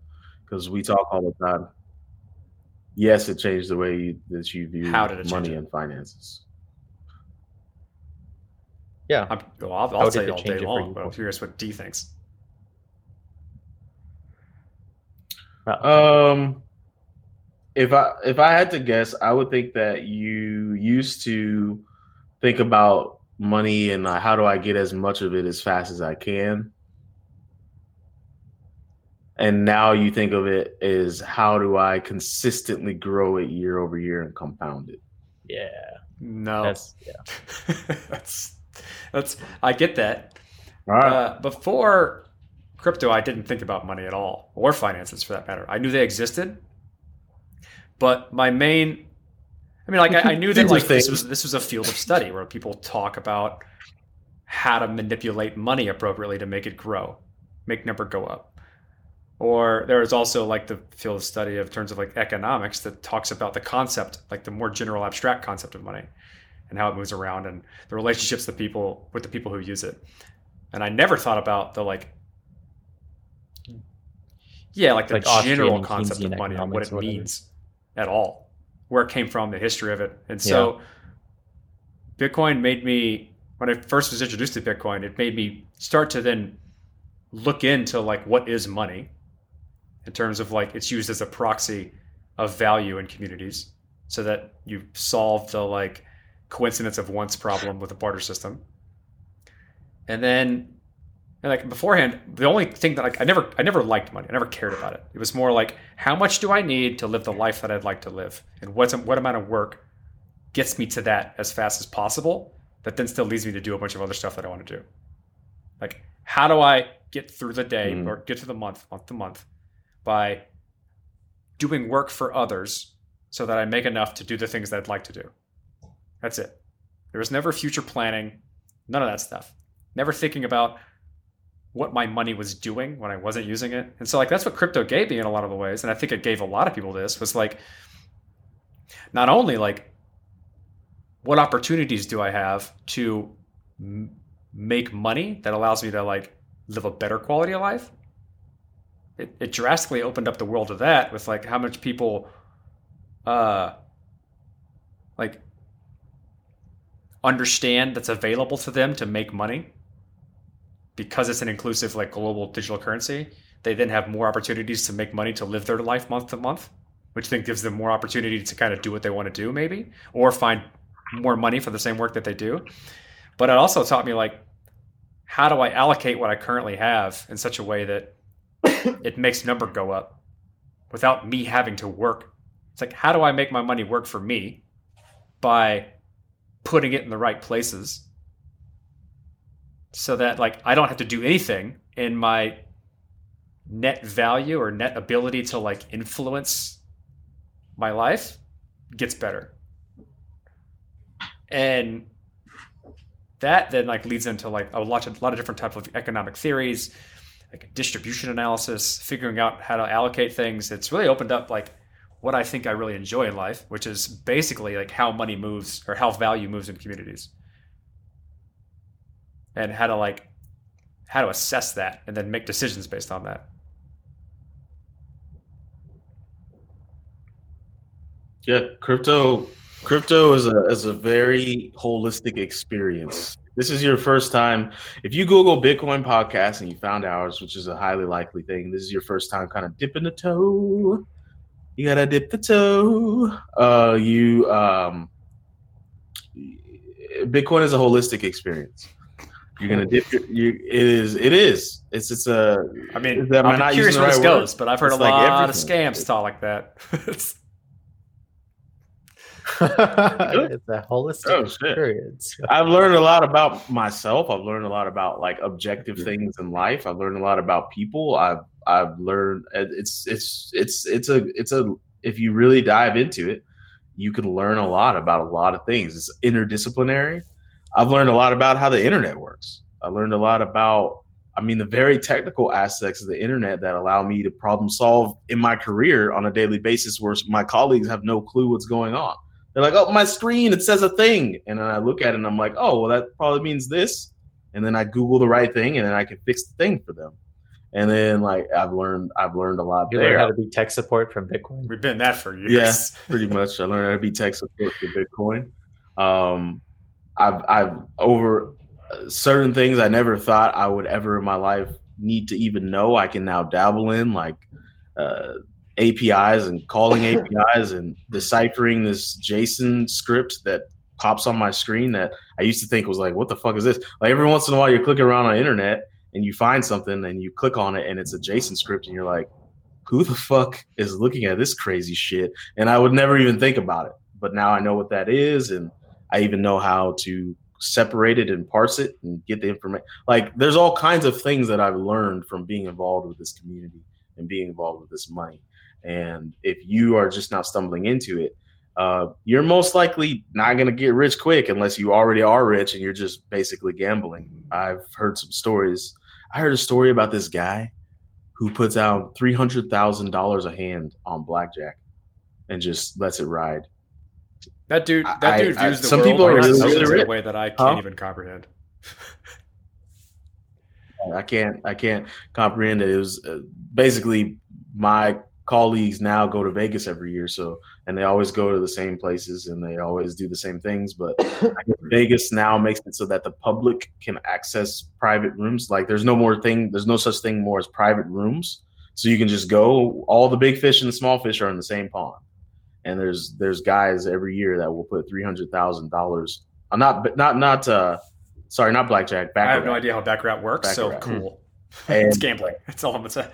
because we talk all the time. Yes, it changed the way you, that you view How did it money and finances. Yeah. I'm, well, I'll, I'll say it it all day it long, but I'm curious what Dee thinks. Um, if I if I had to guess, I would think that you used to think about money and uh, how do I get as much of it as fast as I can, and now you think of it as how do I consistently grow it year over year and compound it. Yeah. No, That's yeah. that's that's I get that. Right. Uh, before crypto, I didn't think about money at all, or finances for that matter. I knew they existed, but my main, I mean, like I, I knew that like this was this was a field of study where people talk about how to manipulate money appropriately to make it grow, make number go up. Or there is also like the field of study of terms of like economics that talks about the concept, like the more general abstract concept of money and how it moves around and the relationships the people with the people who use it. And I never thought about the like yeah, like the Like general and concept of money and what it means at all. Where it came from, the history of it. And so Bitcoin made me when I first was introduced to Bitcoin, it made me start to then look into like what is money in terms of like it's used as a proxy of value in communities so that you solve the like coincidence of wants problem with a barter system. And then and like beforehand, the only thing that like I never I never liked money. I never cared about it. It was more like how much do I need to live the life that I'd like to live? And what's what amount of work gets me to that as fast as possible that then still leads me to do a bunch of other stuff that I want to do. Like how do I get through the day Mm. or get through the month, month to month by doing work for others so that I make enough to do the things that I'd like to do. That's it. There was never future planning, none of that stuff. Never thinking about what my money was doing when I wasn't using it. And so like that's what crypto gave me in a lot of the ways. And I think it gave a lot of people this was like not only like what opportunities do I have to m- make money that allows me to like live a better quality of life? It, it drastically opened up the world of that with like how much people, uh, like understand that's available to them to make money because it's an inclusive like global digital currency they then have more opportunities to make money to live their life month to month which then gives them more opportunity to kind of do what they want to do maybe or find more money for the same work that they do. But it also taught me like how do i allocate what i currently have in such a way that it makes number go up without me having to work? It's like how do i make my money work for me by putting it in the right places so that like I don't have to do anything in my net value or net ability to like influence my life gets better. And that then like leads into like a lot of, a lot of different types of economic theories, like distribution analysis, figuring out how to allocate things. It's really opened up like what I think I really enjoy in life, which is basically like how money moves or how value moves in communities. And how to like how to assess that and then make decisions based on that. Yeah, crypto crypto is a is a very holistic experience. This is your first time. If you Google Bitcoin podcast and you found ours, which is a highly likely thing, this is your first time kind of dipping the toe. You gotta dip the toe. Uh, you um, Bitcoin is a holistic experience. You're gonna dip your. You, it is. It is. It's. It's a. I mean, Is that- I I'm not curious using where the this right word? goes, but I've heard It's a like lot everything. of scams talk like that. it's a holistic Oh, experience. I've learned a lot about myself. I've learned a lot about like objective things in life. I've learned a lot about people. I've I've learned uh, it's it's it's it's a it's a if you really dive into it, you can learn a lot about a lot of things. It's interdisciplinary. I've learned a lot about how the internet works. I learned a lot about I mean the very technical aspects of the internet that allow me to problem solve in my career on a daily basis where my colleagues have no clue what's going on. They're like, oh, my screen, it says a thing. And then I look at it and I'm like, oh, well, that probably means this. And then I Google the right thing and then I can fix the thing for them. And then like I've learned I've learned a lot You learn there. how to be tech support from Bitcoin. We've been that for years. Yeah, pretty much. I learned how to be tech support for Bitcoin. Um, I've I've over uh, certain things I never thought I would ever in my life need to even know. I can now dabble in like uh, APIs and calling APIs and deciphering this JSON script that pops on my screen that I used to think was like, what the fuck is this? Like every once in a while, you're clicking around on the internet and you find something and you click on it and it's a JSON script and you're like, who the fuck is looking at this crazy shit? And I would never even think about it. But now I know what that is and I even know how to separate it and parse it and get the information. Like there's all kinds of things that I've learned from being involved with this community and being involved with this money. And if you are just now stumbling into it, uh, you're most likely not going to get rich quick unless you already are rich and you're just basically gambling. I've heard some stories. I heard a story about this guy who puts out three hundred thousand dollars a hand on blackjack and just lets it ride. That dude, that I- dude I- views the some world people are really, really in a way that I can't Huh? even comprehend. I can't I can't comprehend it. It was uh, basically my colleagues now go to Vegas every year, so and they always go to the same places and they always do the same things. But I guess Vegas now makes it so that the public can access private rooms. Like there's no more thing. There's no such thing more as private rooms. So you can just go. All the big fish and the small fish are in the same pond. And there's there's guys every year that will put three hundred thousand dollars. Uh, not not not uh, sorry, not blackjack. I have no idea how Baccarat works, so Baccarat. cool. And- it's gambling. That's all I'm gonna say.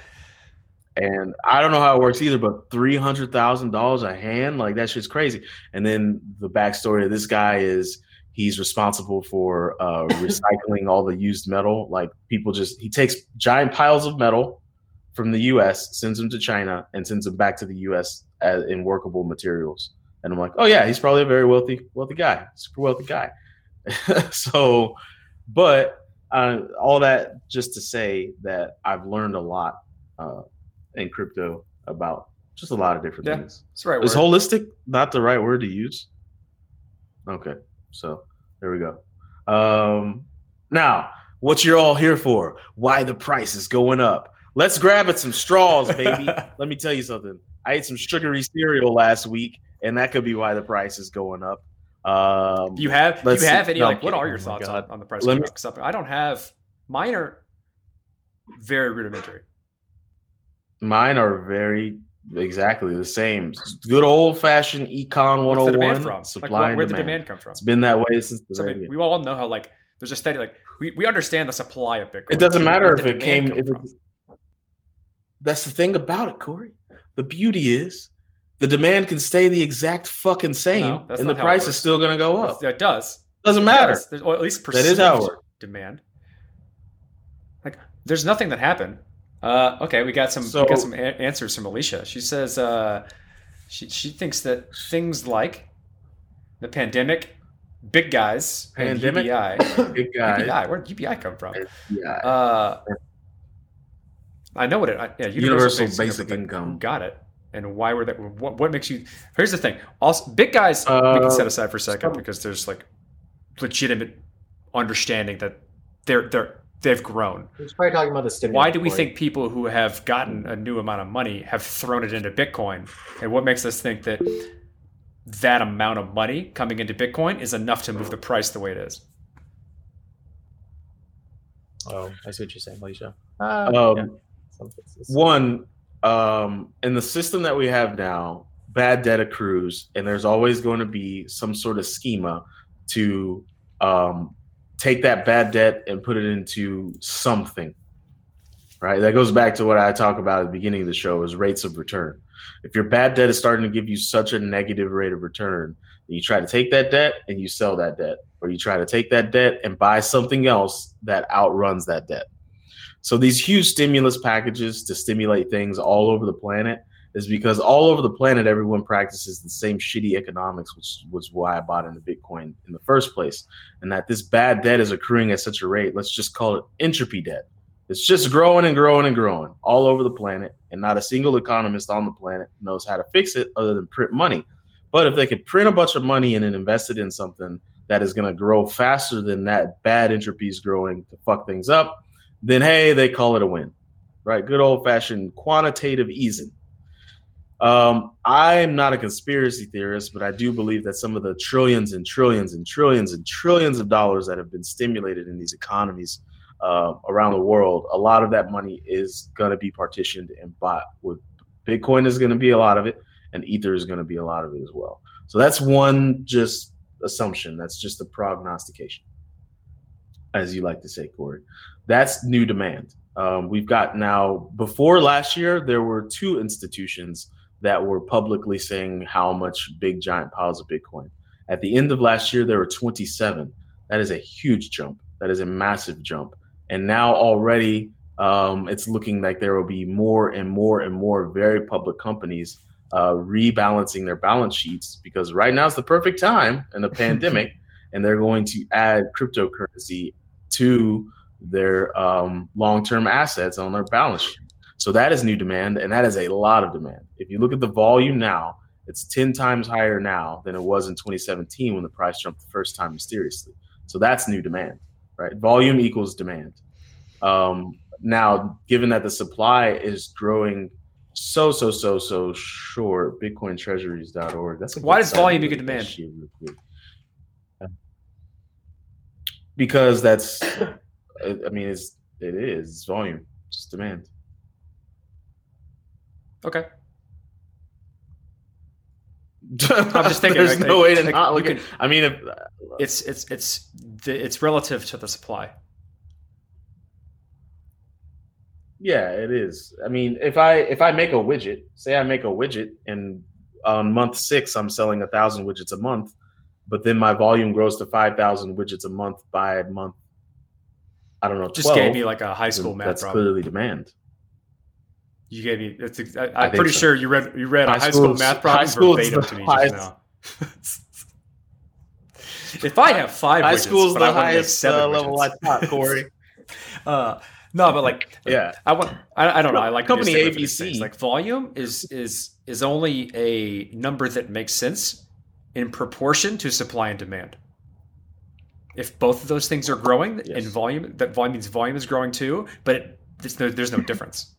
And I don't know how it works either, but three hundred thousand dollars a hand, like that shit's crazy. And then the backstory of this guy is he's responsible for uh, recycling all the used metal. Like people just he takes giant piles of metal from the U.S., sends them to China, and sends them back to the U.S. As, in workable materials. And I'm like, oh yeah, he's probably a very wealthy, wealthy guy, super wealthy guy. so, but uh, all that just to say that I've learned a lot uh, in crypto about just a lot of different Yeah. things. That's right Is word. holistic not the right word to use? Okay. So there we go. Um, now, what you're all here for? Why the price is going up? Let's grab at some straws, baby. Let me tell you something. I ate some sugary cereal last week, and that could be why the price is going up. Um, you have you have see. any No, like what are your Oh thoughts on, on the price Let me- Something I don't have mine are very rudimentary. Mine are very exactly the same. Good old fashioned econ What's the 101. demand oh from? Supply what, and where'd the demand. demand come from? It's been that way since the So, I mean, we all know how like there's a steady like we, we understand the supply of Bitcoin. It doesn't matter if it came. If it, that's the thing about it, Corey. The beauty is the demand can stay the exact fucking same, No, and the it price is still going to go up. It does. Doesn't It matter. does. There's, or at least That is it works. demand. Like, there's nothing that happened. Uh, okay, we got some So- we got some a- answers from Alicia. She says uh, she she thinks that things like the pandemic, big guys, Pandemic? and UBI. Big guy. UBI, where did UBI come from? Yeah. Uh, I know what it. Yeah, Universal Basic basic but income. Got it? And why were they? What, what makes you? Here's the thing. Also, big guys we Uh, can set aside for a second because there's like legitimate understanding that they're they're they've grown. He's probably talking about the stimulus. Why do we Corey. think people who have gotten a new amount of money have thrown it into Bitcoin? And what makes us think that that amount of money coming into Bitcoin is enough to move the price the way it is? Oh, I see what you're saying, Alicia. Uh, Um, yeah. One, um, in the system that we have now, bad debt accrues, and there's always going to be some sort of schema to um, take that bad debt and put it into something. Right. That goes back to what I talk about at the beginning of the show is rates of return. If your bad debt is starting to give you such a negative rate of return, you try to take that debt and you sell that debt, or you try to take that debt and buy something else that outruns that debt. So these huge stimulus packages to stimulate things all over the planet is because all over the planet everyone practices the same shitty economics, which was why I bought into Bitcoin in the first place. And that this bad debt is accruing at such a rate, let's just call it entropy debt. It's just growing and growing and growing all over the planet, and not a single economist on the planet knows how to fix it other than print money. But if they could print a bunch of money and then invest it in something that is going to grow faster than that bad entropy is growing to fuck things up, then hey, they call it a win, right? Good old fashioned quantitative easing. Um, I'm not a conspiracy theorist, but I do believe that some of the trillions and trillions and trillions and trillions of dollars that have been stimulated in these economies uh, around the world, a lot of that money is going to be partitioned and bought. With Bitcoin is going to be a lot of it, and Ether is going to be a lot of it as well. So that's one just assumption. That's just a prognostication, as you like to say, Corey. That's new demand. Um, we've got now, before last year, there were two institutions that were publicly saying how much big giant piles of Bitcoin. At the end of last year, there were 27. That is a huge jump. That is a massive jump. And now already, um, it's looking like there will be more and more and more very public companies uh, rebalancing their balance sheets because right now is the perfect time in the pandemic, and they're going to add cryptocurrency to their um, long-term assets on their balance sheet. So that is new demand, and that is a lot of demand. If you look at the volume now, it's 10 times higher now than it was in 2017 when the price jumped the first time mysteriously. So that's new demand, right? Volume equals demand. Um, now, given that the supply is growing so, so, so, so short, bitcointreasuries.org. That's a Why does volume equal demand? shit real quick. Because that's, I I mean, it's, it is it's volume, it's demand. Okay. I'm just thinking, There's like, no way to like, not look at. I mean, if It's it's it's it's relative to the supply. yeah, it is. I mean, if I if I make a widget, say I make a widget, and on month six I'm selling a thousand widgets a month, but then my volume grows to five thousand widgets a month by month. I don't know. 12, Just gave me like a high school math That's problem. clearly demand. You gave me. I, think pretty so. sure you read you read a High high school math problem high verbatim to me highest- just now. if I have five, High widgets, school's the I highest seven uh, level I taught, Corey. Uh, no, but like, Yeah. I want. I, I don't know. I like Company ABC. Like volume is is is only a number that makes sense in proportion to supply and demand. if both of those things are growing in volume, that volume means volume is growing too, but it, there's, no, there's no difference,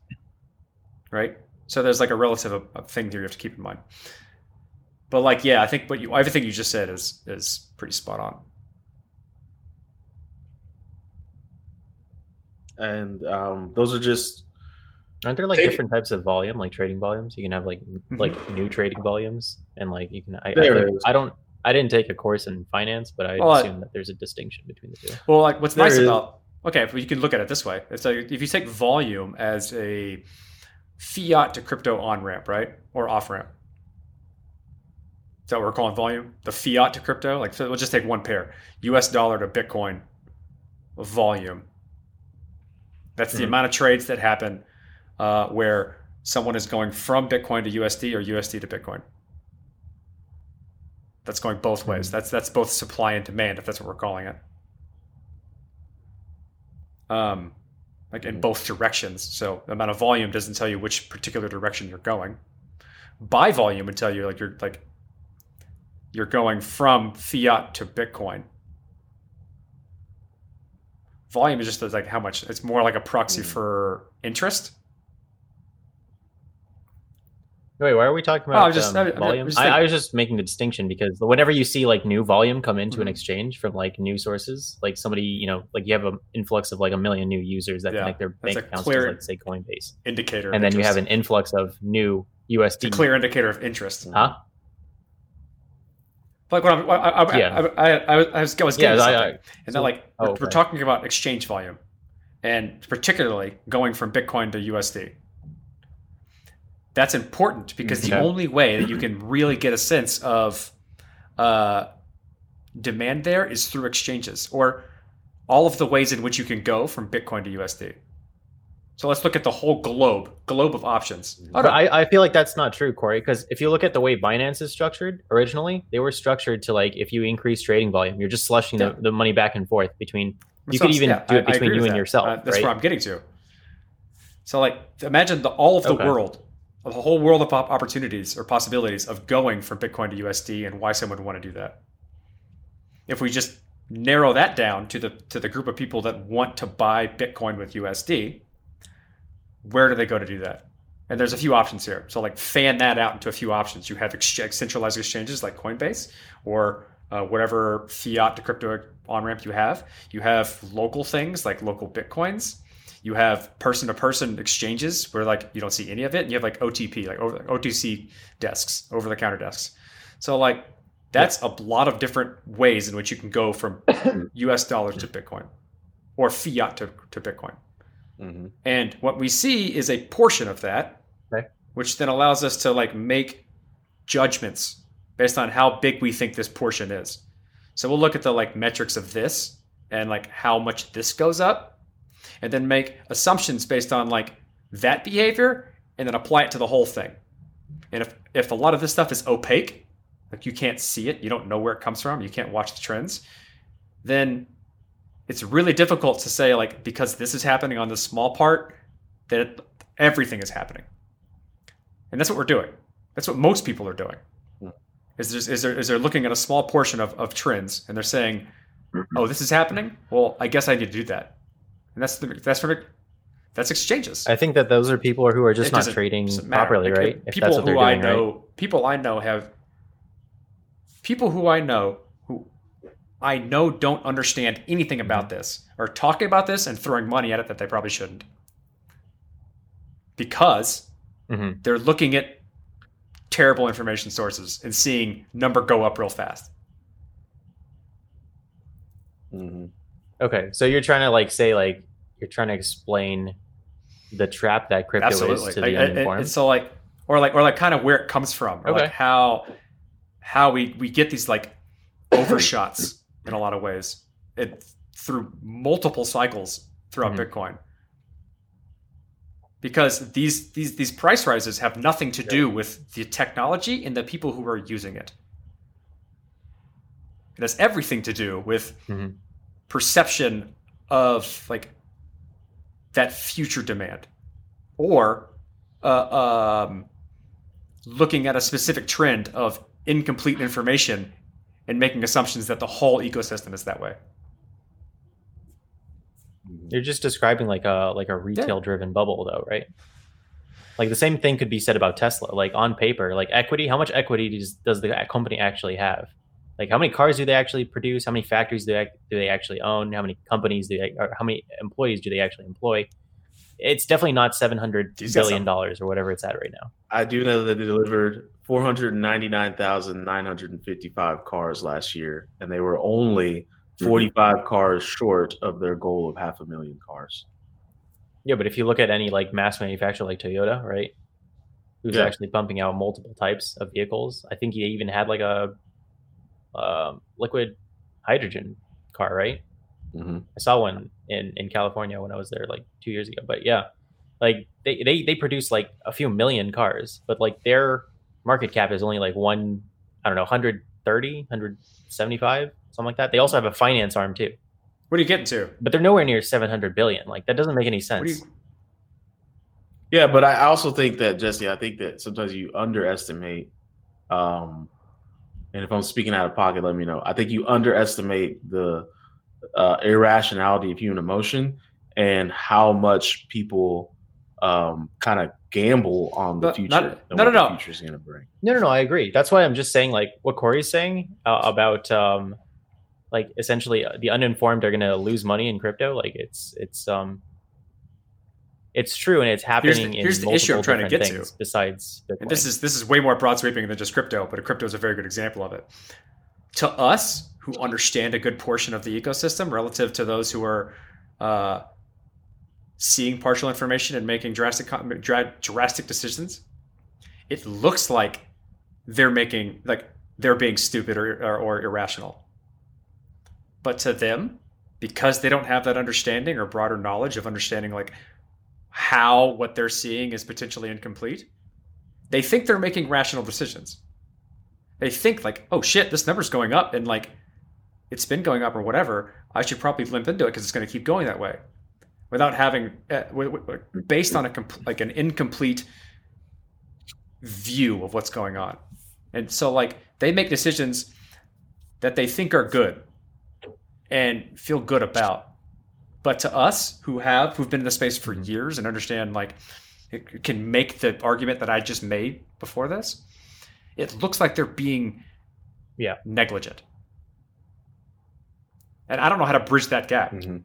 right? So there's like a relative thing here you have to keep in mind. But like, yeah, I think what you everything you just said is is pretty spot on. and um, those are just Aren't there like Take- different types of volume, like trading volumes? You can have like like new trading volumes, and like you can. I, I, There think- I don't. I didn't take a course in finance, but I Well, I- assume that there's a distinction between the two. Well, like what's There nice is- about okay, but you can look at it this way. It's like if you take volume as a fiat to crypto on ramp, right, or off ramp. Is that what we're calling volume? The fiat to crypto, like so we'll just take one pair: U.S. dollar to Bitcoin volume. That's the Mhm. amount of trades that happen uh, where someone is going from Bitcoin to USD or USD to Bitcoin. That's going both ways. That's that's both supply and demand, if that's what we're calling it. Um, like in both directions. So the amount of volume doesn't tell you which particular direction you're going. By volume would tell you like you're like you're going from fiat to Bitcoin. Volume is just like how much. It's more like a proxy Mm. for interest. Wait, why are we talking Oh, about I'm just- um, I'm volume? just I, I was just making the distinction because whenever you see like new volume come into an Mhm. exchange from like new sources, like somebody, you know, like you have an influx of like a million new users that Yeah, connect their bank accounts to like say Coinbase, Indicator. and then you have an influx of new It's USD. a clear indicator of interest. Huh? Like what I'm, I, I, Yeah. I, I, I, was- I was, I was getting Yeah, something, I- I- and so- then like oh, we're, we're talking about exchange volume, and particularly going from Bitcoin to USD. That's important because the only way that you can really get a sense of uh, demand there is through exchanges or all of the ways in which you can go from Bitcoin to USD. So let's look at the whole globe, globe of options. Oh, no, I, I feel like that's not true, Corey. Because if you look at the way Binance is structured originally, they were structured to like if you increase trading volume, you're just slushing Yeah. the, the money back and forth between. You So could even yeah, do it between you and that. yourself, Uh, that's right? where I'm getting to. So, like, imagine the, all of the Okay. world, the whole world of opportunities or possibilities of going from Bitcoin to USD, and why someone would want to do that. If we just narrow that down to the to the group of people that want to buy Bitcoin with USD, where do they go to do that? And there's a few options here. So, like, fan that out into a few options. You have ex- centralized exchanges like Coinbase or uh, whatever fiat to crypto on ramp you have. You have local things like LocalBitcoins. You have person to person exchanges where like you don't see any of it. And you have like OTP, like over, OTC desks, over the counter desks. So like that's a lot of different ways in which you can go from US dollars to Bitcoin or fiat to, to Bitcoin. Mhm. And what we see is a portion of that, Okay. which then allows us to like make judgments based on how big we think this portion is. So we'll look at the like metrics of this and like how much this goes up, and then make assumptions based on like that behavior, and then apply it to the whole thing. And if if a lot of this stuff is opaque, like you can't see it, you don't know where it comes from, you can't watch the trends, then it's really difficult to say like because this is happening on this small part that everything is happening. And that's what we're doing. That's what most people are doing. Is, there's, is, there, is they're looking at a small portion of, of trends and they're saying, mm-hmm. oh, this is happening? Well, I guess I need to do that. And that's the, that's for, that's exchanges. I think that those are people who are just It not trading properly, Like, right? If people that's what who they're I doing, right? know, people I know have people who I know who I know don't understand anything Mm-hmm. about this are talking about this and throwing money at it that they probably shouldn't because Mhm. they're looking at terrible information sources and seeing number go up real fast. Mhm. Okay, so you're trying to like say like you're trying to explain the trap that crypto Absolutely. is to Like, the uninformed. so like or like or like kind of where it comes from. Or Okay. like how how we we get these like overshots in a lot of ways. It through multiple cycles throughout Mhm. Bitcoin. Because these these these price rises have nothing to do with the technology and the people who are using it. It has everything to do with Mhm. Perception of like that future demand or uh, um, looking at a specific trend of incomplete information and making assumptions that the whole ecosystem is that way You're just describing like a like a retail driven bubble though, right? Like the same thing could be said about Tesla. Like on paper, like equity, how much equity does does the company actually have? Like how many cars do they actually produce? How many factories do they, do they actually own? How many companies do they or how many employees do they actually employ? It's definitely not seven hundred He's got billion dollars or whatever it's at right now. I do know that they delivered 499,955 cars last year, and they were only mm-hmm. 45 cars short of their goal of half a million cars. Yeah, but if you look at any like mass manufacturer like Toyota, right, who's Yeah. actually pumping out multiple types of vehicles, I think he even had like a um, liquid hydrogen car, right? hmm I saw one in in California when I was there like two years ago. But yeah, like they they they produce like a few million cars, but like their market cap is only like one I don't know 130, 175, something like that. They also have a finance arm too, What are you getting to? but they're nowhere near 700 billion. Like that doesn't make any What do sense. you, Yeah, but I also think that Jesse, I think that sometimes you underestimate. Um, and if I'm speaking out of pocket, let me know. I think you underestimate the uh, irrationality of human emotion and how much people um, kind of gamble on the But future. not- and no, what no, the no. going to bring. No, no, no. I agree. That's why I'm just saying, like what Corey's saying uh, about, um, like essentially uh, the uninformed are going to lose money in crypto. Like it's it's um, it's true and it's Here's the- happening here's in the issue I'm trying to get to. things besides Bitcoin. and this is this is way more broad sweeping than just crypto, but crypto is a very good example of it. To us, who understand a good portion of the ecosystem, relative to those who are uh, seeing partial information and making drastic dra- drastic decisions, it looks like they're making like they're being stupid or, or, or irrational. But to them, because they don't have that understanding or broader knowledge of understanding like how what they're seeing is potentially incomplete, they think they're making rational decisions. They think like, oh shit, this number's going up and like it's been going up or whatever. I should probably limp into it because it's going to keep going that way, without having uh, based on a comp- like an incomplete view of what's going on. And so like they make decisions that they think are good and feel good about. But to us who have who've been in the space for years and understand like it can make the argument that I just made before this, it looks like they're being Yeah. negligent. And I don't know how to bridge that gap. Mhm.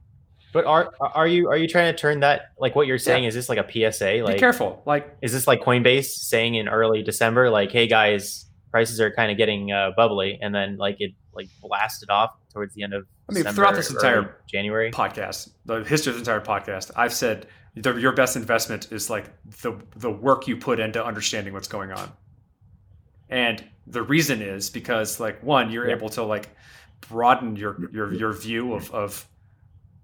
but are are you are you trying to turn that like what you're saying? Is this like a PSA? Be Like careful. Like is this like Coinbase saying in early December, like, hey guys, prices are kind of getting uh, bubbly, and then like it like blasted off towards the end of I mean, December, throughout this entire January. podcast, the history of this entire podcast, I've said the, your best investment is like the the work you put into understanding what's going on. And the reason is because like one, you're Yeah. able to like broaden your your your view of of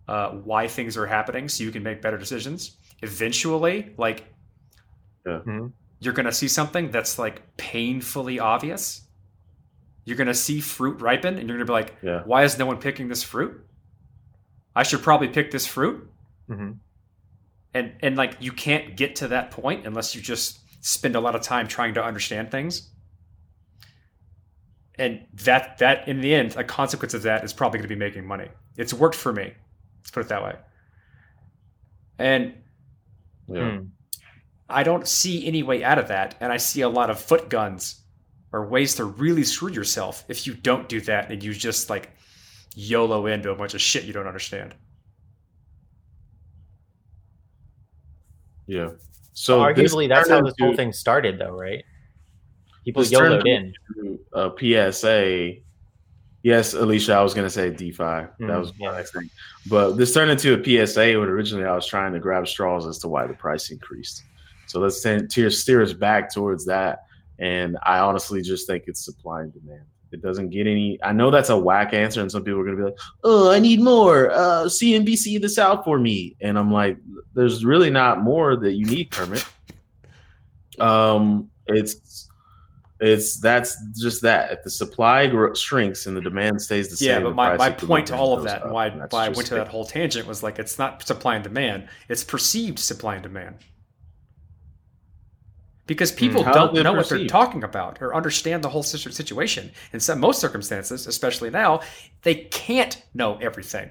uh, why things are happening, so you can make better decisions. Eventually, like Yeah. Mhm. you're gonna see something that's like painfully obvious. You're gonna see fruit ripen, and you're gonna be like, Yeah. why is no one picking this fruit? I should probably pick this fruit. Mhm. And and like you can't get to that point unless you just spend a lot of time trying to understand things. And that that in the end, a consequence of that is probably going to be making money. It's worked for me. Let's put it that way. And Yeah. Hmm. I don't see any way out of that, and I see a lot of foot guns or ways to really screw yourself if you don't do that and you just like YOLO into a bunch of shit you don't understand. Yeah. So So this arguably, that's how turned this whole into- thing started, though, right? People This YOLO'd in. a PSA. Yes, Alicia, I was going to say DeFi. That Mhm, was my next thing. But this turned into a PSA when originally I was trying to grab straws as to why the price increased. So let's ten- tear, steer us back towards that. And I honestly just think it's supply and demand. It doesn't get any. I know that's a whack answer, and some people are going to be like, "Oh, I need more. Uh, CNBC this out for me." And I'm like, "There's really not more that you need, Kermit." Um, it's it's that's just that. If the supply shrinks and the demand stays the same, Yeah, but my, my point to all of that and why, why I went to that whole tangent was like it's not supply and demand, it's perceived supply and demand. Because people hmm, how don't know what they're talking about or understand the whole situation. In some most circumstances, especially now, they can't know everything.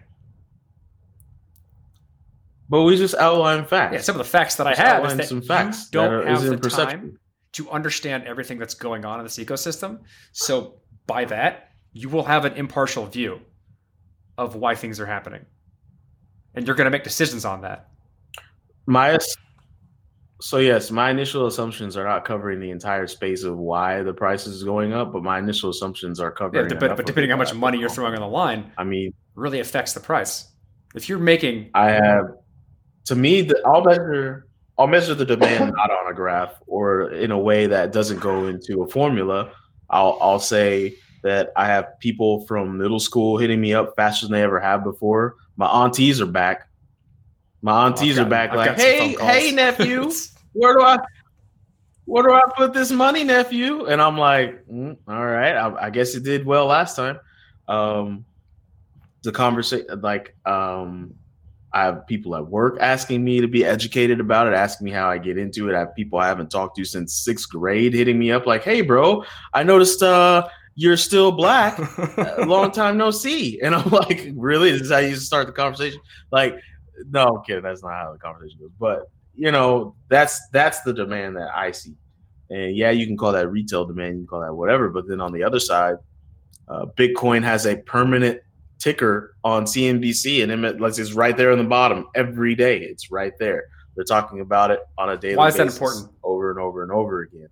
But we just outline facts. Yeah, some of the facts that I have is that some facts you don't have the perception. time to understand everything that's going on in this ecosystem. So by that, you will have an impartial view of why things are happening, and you're going to make decisions on that. My so yes, my initial assumptions are not covering the entire space of why the price is going up, but my initial assumptions are Yeah, covering. but, but depending how much money you're throwing on the line, I mean, really affects the price. If you're making I have to me the, I'll measure I'll measure the demand not on a graph or in a way that doesn't go into a formula. I'll I'll say that I have people from middle school hitting me up faster than they ever have before. My aunties are back. My aunties are back I've like, hey, hey, nephew, where do I where do I put this money, nephew? And I'm like, "Mm, all right, I, I guess it did well last time. Um, the conversation, like, um, I have people at work asking me to be educated about it, asking me how I get into it. I have people I haven't talked to since sixth grade hitting me up like, "Hey, bro, I noticed uh, you're still black. Long time no see." And I'm like, "Really? This is how you start the conversation?" Like, no, I'm kidding. That's not how the conversation goes. But you know, that's that's the demand that I see. And yeah, you can call that retail demand, you can call that whatever. But then on the other side, uh, Bitcoin has a permanent ticker on CNBC, and it, like it's right there in the bottom every day. It's right there. They're talking about it on a daily. Why is that important? Over and over and over again.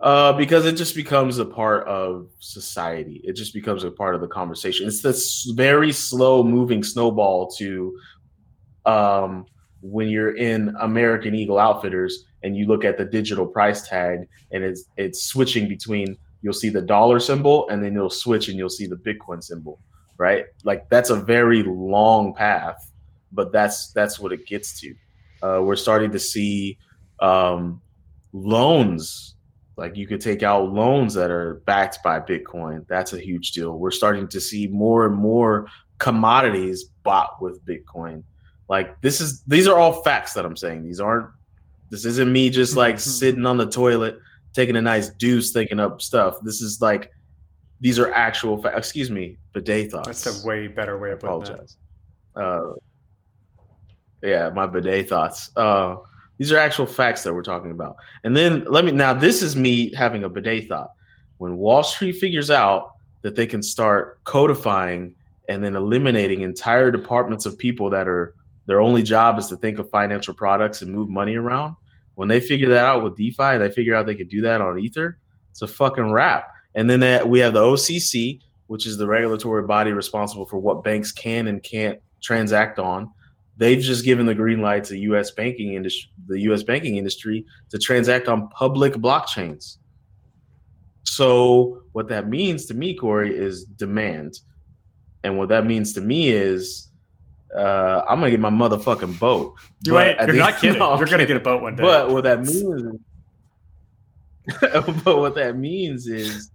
Uh, because it just becomes a part of society. It just becomes a part of the conversation. It's this very slow moving snowball to um, when you're in American Eagle Outfitters and you look at the digital price tag and it's it's switching between you'll see the dollar symbol and then you'll switch and you'll see the Bitcoin symbol, right? Like that's a very long path, but that's that's what it gets to. Uh, we're starting to see um, loans, like you could take out loans that are backed by Bitcoin. That's a huge deal. We're starting to see more and more commodities bought with Bitcoin. Like this is these are all facts that I'm saying. These aren't this isn't me just like sitting on the toilet taking a nice deuce thinking up stuff. This is like these are actual facts. Excuse me, bidet thoughts. That's a way better way of putting that. apologize. Uh, yeah, my bidet thoughts. Uh, these are actual facts that we're talking about. And then let me now. This is me having a bidet thought. When Wall Street figures out that they can start codifying and then eliminating entire departments of people that are their only job is to think of financial products and move money around. When they figure that out with DeFi, they figure out they could do that on Ether. It's a fucking wrap. And then that, we have the OCC, which is the regulatory body responsible for what banks can and can't transact on. They've just given the green light to U.S. banking industry, the U.S. banking industry, to transact on public blockchains. So what that means to me, Corey, is demand, and what that means to me is uh, I'm gonna get my motherfucking boat. You ain't, you're not kidding. No, you're gonna get a boat one day. But what that means, but what that means is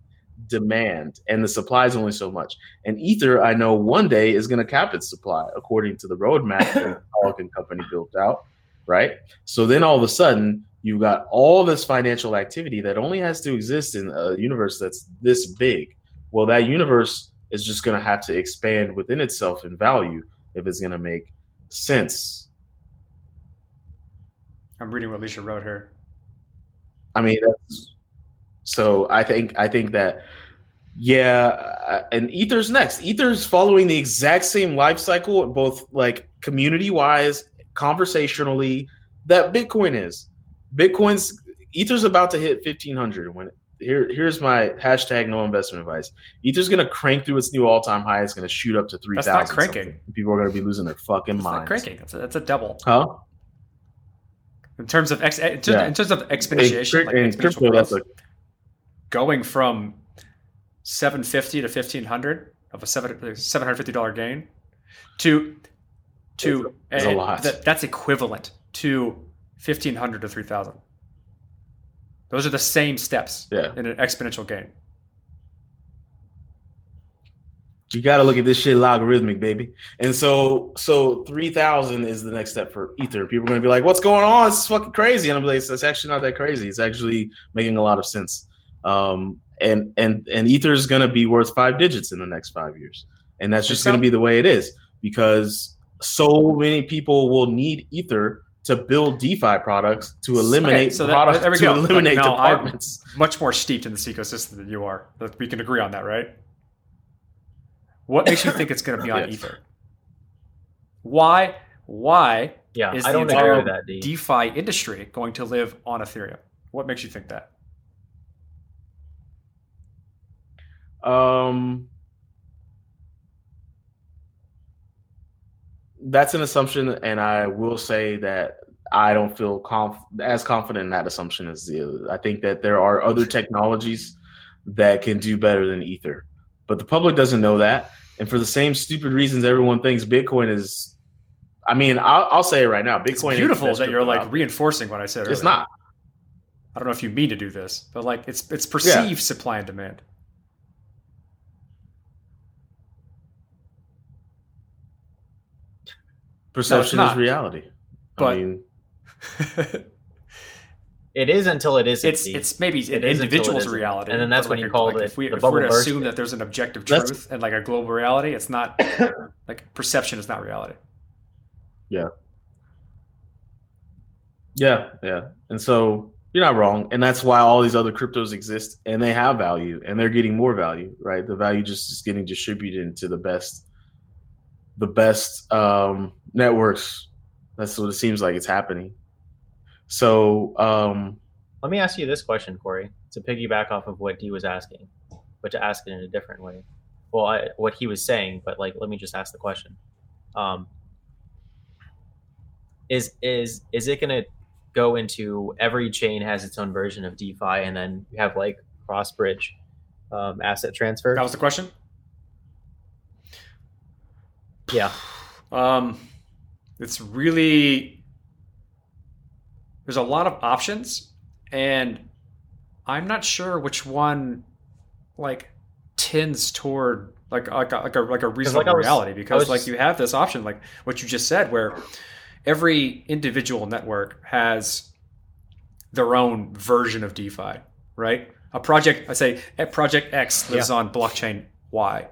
demand, and the supply is only so much. And Ether, I know one day is going to cap its supply according to the roadmap that the Pelican Company built out, right? So then all of a sudden, you've got all this financial activity that only has to exist in a universe that's this big. Well, that universe is just going to have to expand within itself in value if it's going to make sense. I'm reading what Alicia wrote here. I mean, that's, so I think I think that yeah, uh, and Ether's next. Ether's following the exact same life cycle, both like community wise, conversationally, that Bitcoin is. Bitcoin's Ether's about to hit fifteen hundred. When here here's my hashtag no investment advice. Ether's gonna crank through its new all time high. It's gonna shoot up to three That's not cranking. People are gonna be losing their fucking not minds. cranking. That's a, that's a double Huh? in terms of ex, in terms, Yeah. in terms of In, like in exponential crypto, that's a going from 750 to 1500 of a seven seven hundred fifty dollar gain to to It's a lot. that- that's equivalent to 1500 to 3000. Those are the same steps Yeah. in an exponential gain. You got to look at this shit logarithmic, baby. And so, so three thousand is the next step for Ether. People are going to be like, "What's going on? This is fucking crazy." And I'm like, "It's actually not that crazy. It's actually making a lot of sense." Um, and and and Ether is going to be worth five digits in the next five years, and that's just going to be the way it is because so many people will need Ether to build DeFi products to eliminate so that- products there we to go. Like, eliminate now I'm- departments. much more steeped in this ecosystem than you are. We can agree on that, right? What makes you think it's going to be on Yes. Ether? Why? Why Yeah, is I the don't agree entire that, DeFi industry going to live on Ethereum? What makes you think that? Um, that's an assumption, and I will say that I don't feel conf- as confident in that assumption as the. other. I think that there are other technologies that can do better than Ether, but the public doesn't know that, and for the same stupid reasons, everyone thinks Bitcoin is. I mean, I'll, I'll say it right now. Bitcoin It's beautiful that you're like out reinforcing what I said. there. It's not. I don't know if you mean to do this, but like it's it's perceived supply and demand. Perception not. is reality. But- I mean, It is until it isn't. it's D. it's maybe It an is it individual's reality, And then that's but when like you call like it if we the if we're to burst. assume that there's an objective That's- truth and like a global reality, it's not like perception is not reality. Yeah, yeah. Yeah, and so you're not wrong. And that's why all these other cryptos exist and they have value and they're getting more value, right? The value just is getting distributed into the best the best um networks. That's what it seems like it's happening. So um Let me ask you this question, Corey, to piggyback off of what Dee was asking, but to ask it in a different way. Well, I, what he was saying, but like, let me just ask the question: um, Is is is it going to go into every chain has its own version of DeFi, and then you have like cross bridge um, asset transfer? That was the question. Yeah, Um, it's really there's a lot of options, and I'm not sure which one like tends toward like like a, like a like a reasonable I was- reality because like just- you have this option like what you just said where every individual network has their own version of DeFi, right? A project, I say, a project X lives on blockchain Y,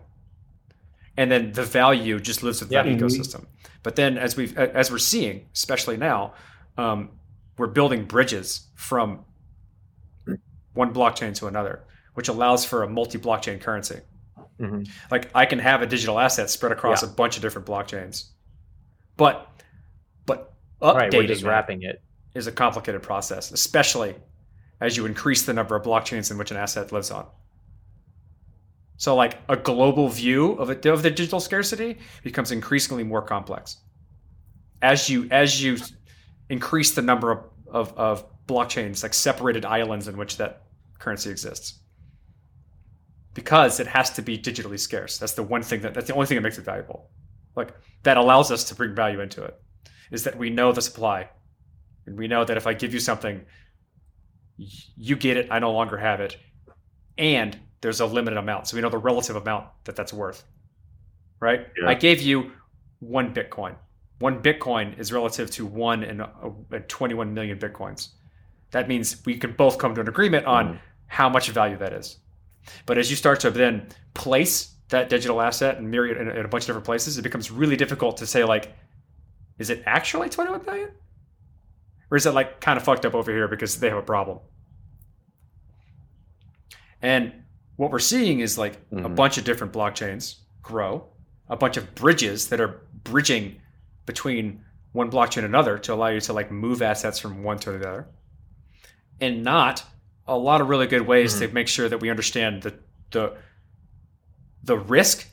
and then the value just lives with that Yeah. Mhm. ecosystem. But then, as we've as we're seeing, especially now, um, we're building bridges from one blockchain to another, which allows for a multi-blockchain currency. Mhm. Like I can have a digital asset spread across a bunch of different blockchains, but but updating Right, we're just wrapping it. is a complicated process, especially as you increase the number of blockchains in which an asset lives on. So, like a global view of it of the digital scarcity becomes increasingly more complex as you as you increase the number of, of, of blockchains, like separated islands in which that currency exists. Because it has to be digitally scarce. That's the one thing that that's the only thing that makes it valuable. Like that allows us to bring value into it. Is that we know the supply and we know that if I give you something, you get it, I no longer have it. And there's a limited amount. So we know the relative amount that that's worth. Right? Yeah. I gave you one Bitcoin. One Bitcoin is relative to one in uh, uh, 21 million Bitcoins. That means we can both come to an agreement on Mhm. how much value that is. But as you start to then place that digital asset and myriad in, in a bunch of different places, it becomes really difficult to say like, is it actually 21 million? Or is it like kind of fucked up over here because they have a problem? And what we're seeing is like a Mhm. bunch of different blockchains grow, a bunch of bridges that are bridging between one blockchain and another to allow you to like move assets from one to the other. And not a lot of really good ways to make sure that we understand the the the risk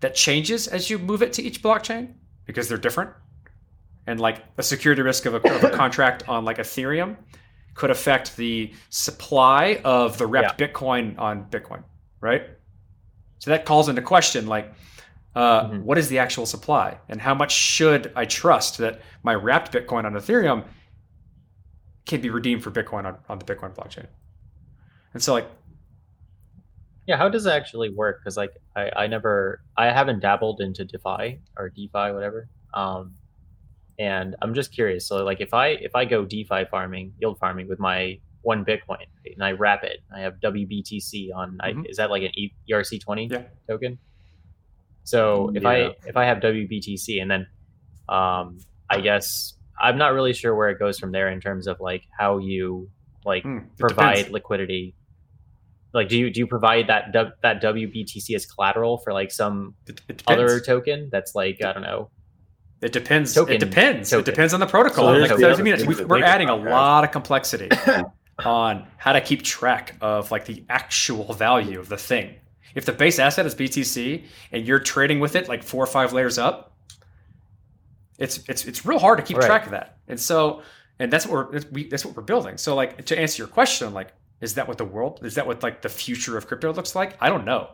that changes as you move it to each blockchain because they're different. And like a security risk of a, of a contract on like Ethereum could affect the supply of the wrapped Bitcoin on Bitcoin, right? So that calls into question like, uh, Mhm. what is the actual supply, and how much should I trust that my wrapped Bitcoin on Ethereum can be redeemed for Bitcoin on, on the Bitcoin blockchain? And so, like, Yeah, how does it actually work? Because like I, I never I haven't dabbled into DeFi or DeFi whatever. Um, and I'm just curious. So like if I if I go DeFi farming, yield farming with my one Bitcoin and I wrap it, I have WBTC on. Mhm. I, is that like an ERC twenty Yeah. token? So if I if I have WBTC and then Um, I guess I'm not really sure where it goes from there in terms of like how you like it provide depends. liquidity. Like, do you do you provide that that WBTC as collateral for like some It, it depends. other token that's like I don't know. It depends. Token- it depends. token. It depends on the protocol. So Like, I mean, we, we're adding a lot of complexity on how to keep track of like the actual value of the thing. If the base asset is BTC and you're trading with it like four or five layers up, it's it's it's real hard to keep Right. track of that. And so, and that's what we're we, that's what we're building. So, like to answer your question, like is that what the world is that what like the future of crypto looks like? I don't know,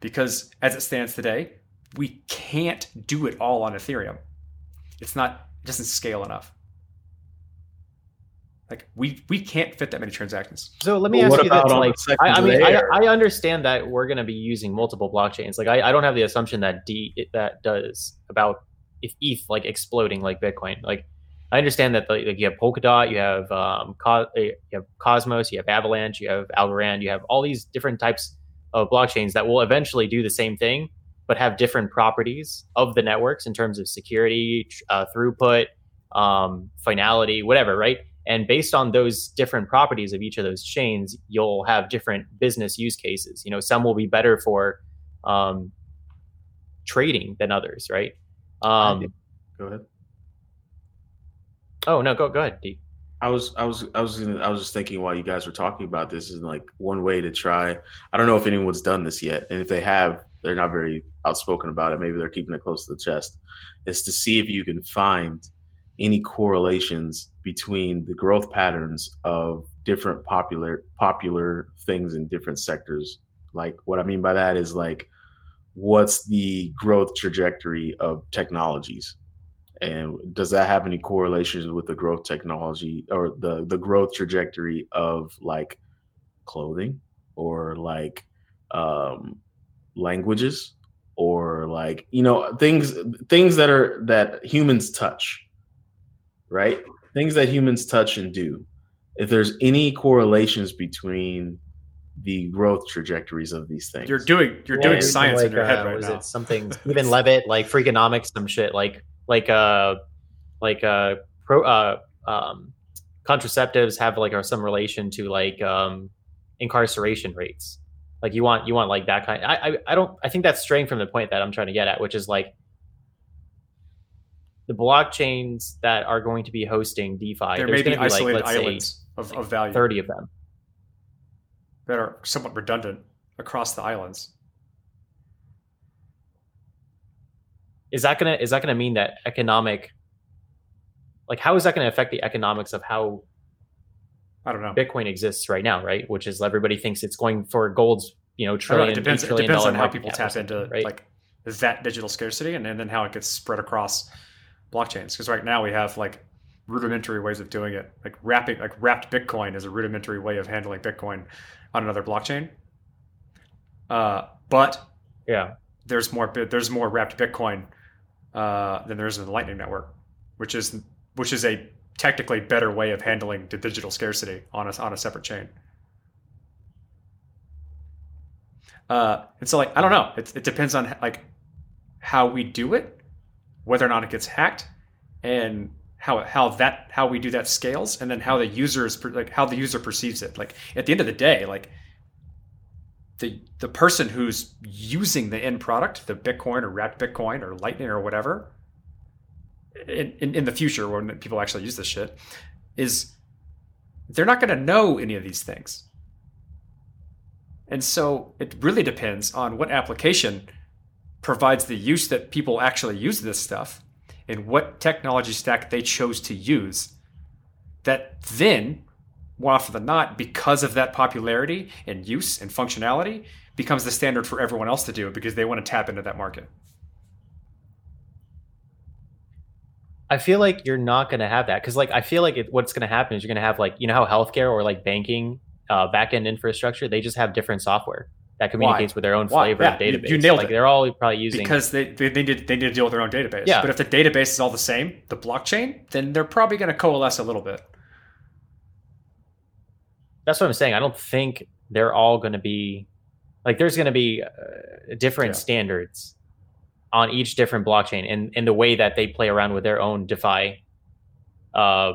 because as it stands today, we can't do it all on Ethereum. It's not it doesn't scale enough. Like we we can't fit that many transactions. So let me But ask you about this: like, I, I mean, I. I understand that we're going to be using multiple blockchains. Like, I, I don't have the assumption that Dee that does about if ETH like exploding like Bitcoin. Like, I understand that like, you have Polkadot, you have um, Co- uh, you have Cosmos, you have Avalanche, you have Algorand, you have all these different types of blockchains that will eventually do the same thing, but have different properties of the networks in terms of security, uh, throughput, um, finality, whatever, right? And based on those different properties of each of those chains, you'll have different business use cases. You know, some will be better for um, trading than others, right? Um, Go ahead. oh no, go go ahead, Dee. I was I was I was gonna, I was just thinking while you guys were talking about this is like one way to try. I don't know if anyone's done this yet, and if they have, they're not very outspoken about it. Maybe they're keeping it close to the chest. Is to see if you can find any correlations between the growth patterns of different popular popular things in different sectors. Like what I mean by that is like what's the growth trajectory of technologies and does that have any correlations with the growth technology or the the growth trajectory of like clothing or like um languages or like you know things things that are that humans touch right things that humans touch and do if there's any correlations between the growth trajectories of these things You're doing you're Yeah, doing science like, in your head uh, right was now. it something even Levitt, like Freakonomics, some shit, like like uh like uh pro uh um contraceptives have like or some relation to like um incarceration rates. Like you want you want like that kind. I I, I don't. I think that's straying from the point that I'm trying to get at, which is like the blockchains that are going to be hosting DeFi. there there's may be gonna like, isolated say, islands of, of value thirty of them. that are somewhat redundant across the islands. is that gonna is that gonna mean that economic like how is that gonna affect the economics of how I don't know. bitcoin exists right now right which is everybody thinks it's going for gold's you know don't know, trillion it depends. $8 It depends on how people tap into right like that digital scarcity, and, and then how it gets spread across blockchains. Because right now we have like rudimentary ways of doing it. Like wrapping, like wrapped Bitcoin is a rudimentary way of handling Bitcoin on another blockchain. Uh, but yeah there's more there's more wrapped Bitcoin uh, than there is in the Lightning Network, which is which is a technically better way of handling the digital scarcity on a on a separate chain. Uh, and so like I don't know, it, it depends on like how we do it, whether or not it gets hacked, and how how that how we do that scales, and then how the users per- like how the user perceives it. Like at the end of the day, like the the person who's using the end product, the Bitcoin or wrapped Bitcoin or Lightning or whatever, in, in, in the future when people actually use this shit, is they're not going to know any of these things. And so it really depends on what application provides the use that people actually use this stuff and what technology stack they chose to use that then more often than not, because of that popularity and use and functionality, becomes the standard for everyone else to do because they want to tap into that market. I feel like you're not going to have that because like i feel like it, what's going to happen is you're going to have like you know how healthcare or like banking uh, backend infrastructure they just have different software that communicates with their own Why? flavor Yeah, of you- database you nailed like it. they're all probably using Because they, they, they, need, they need to deal with their own database. Yeah. But if the database is all the same, the blockchain, then they're probably going to coalesce a little bit. that's what I'm saying. I don't think they're all going to be like there's going to be uh, different Yeah. standards on each different blockchain and in the way that they play around with their own DeFi. Uh,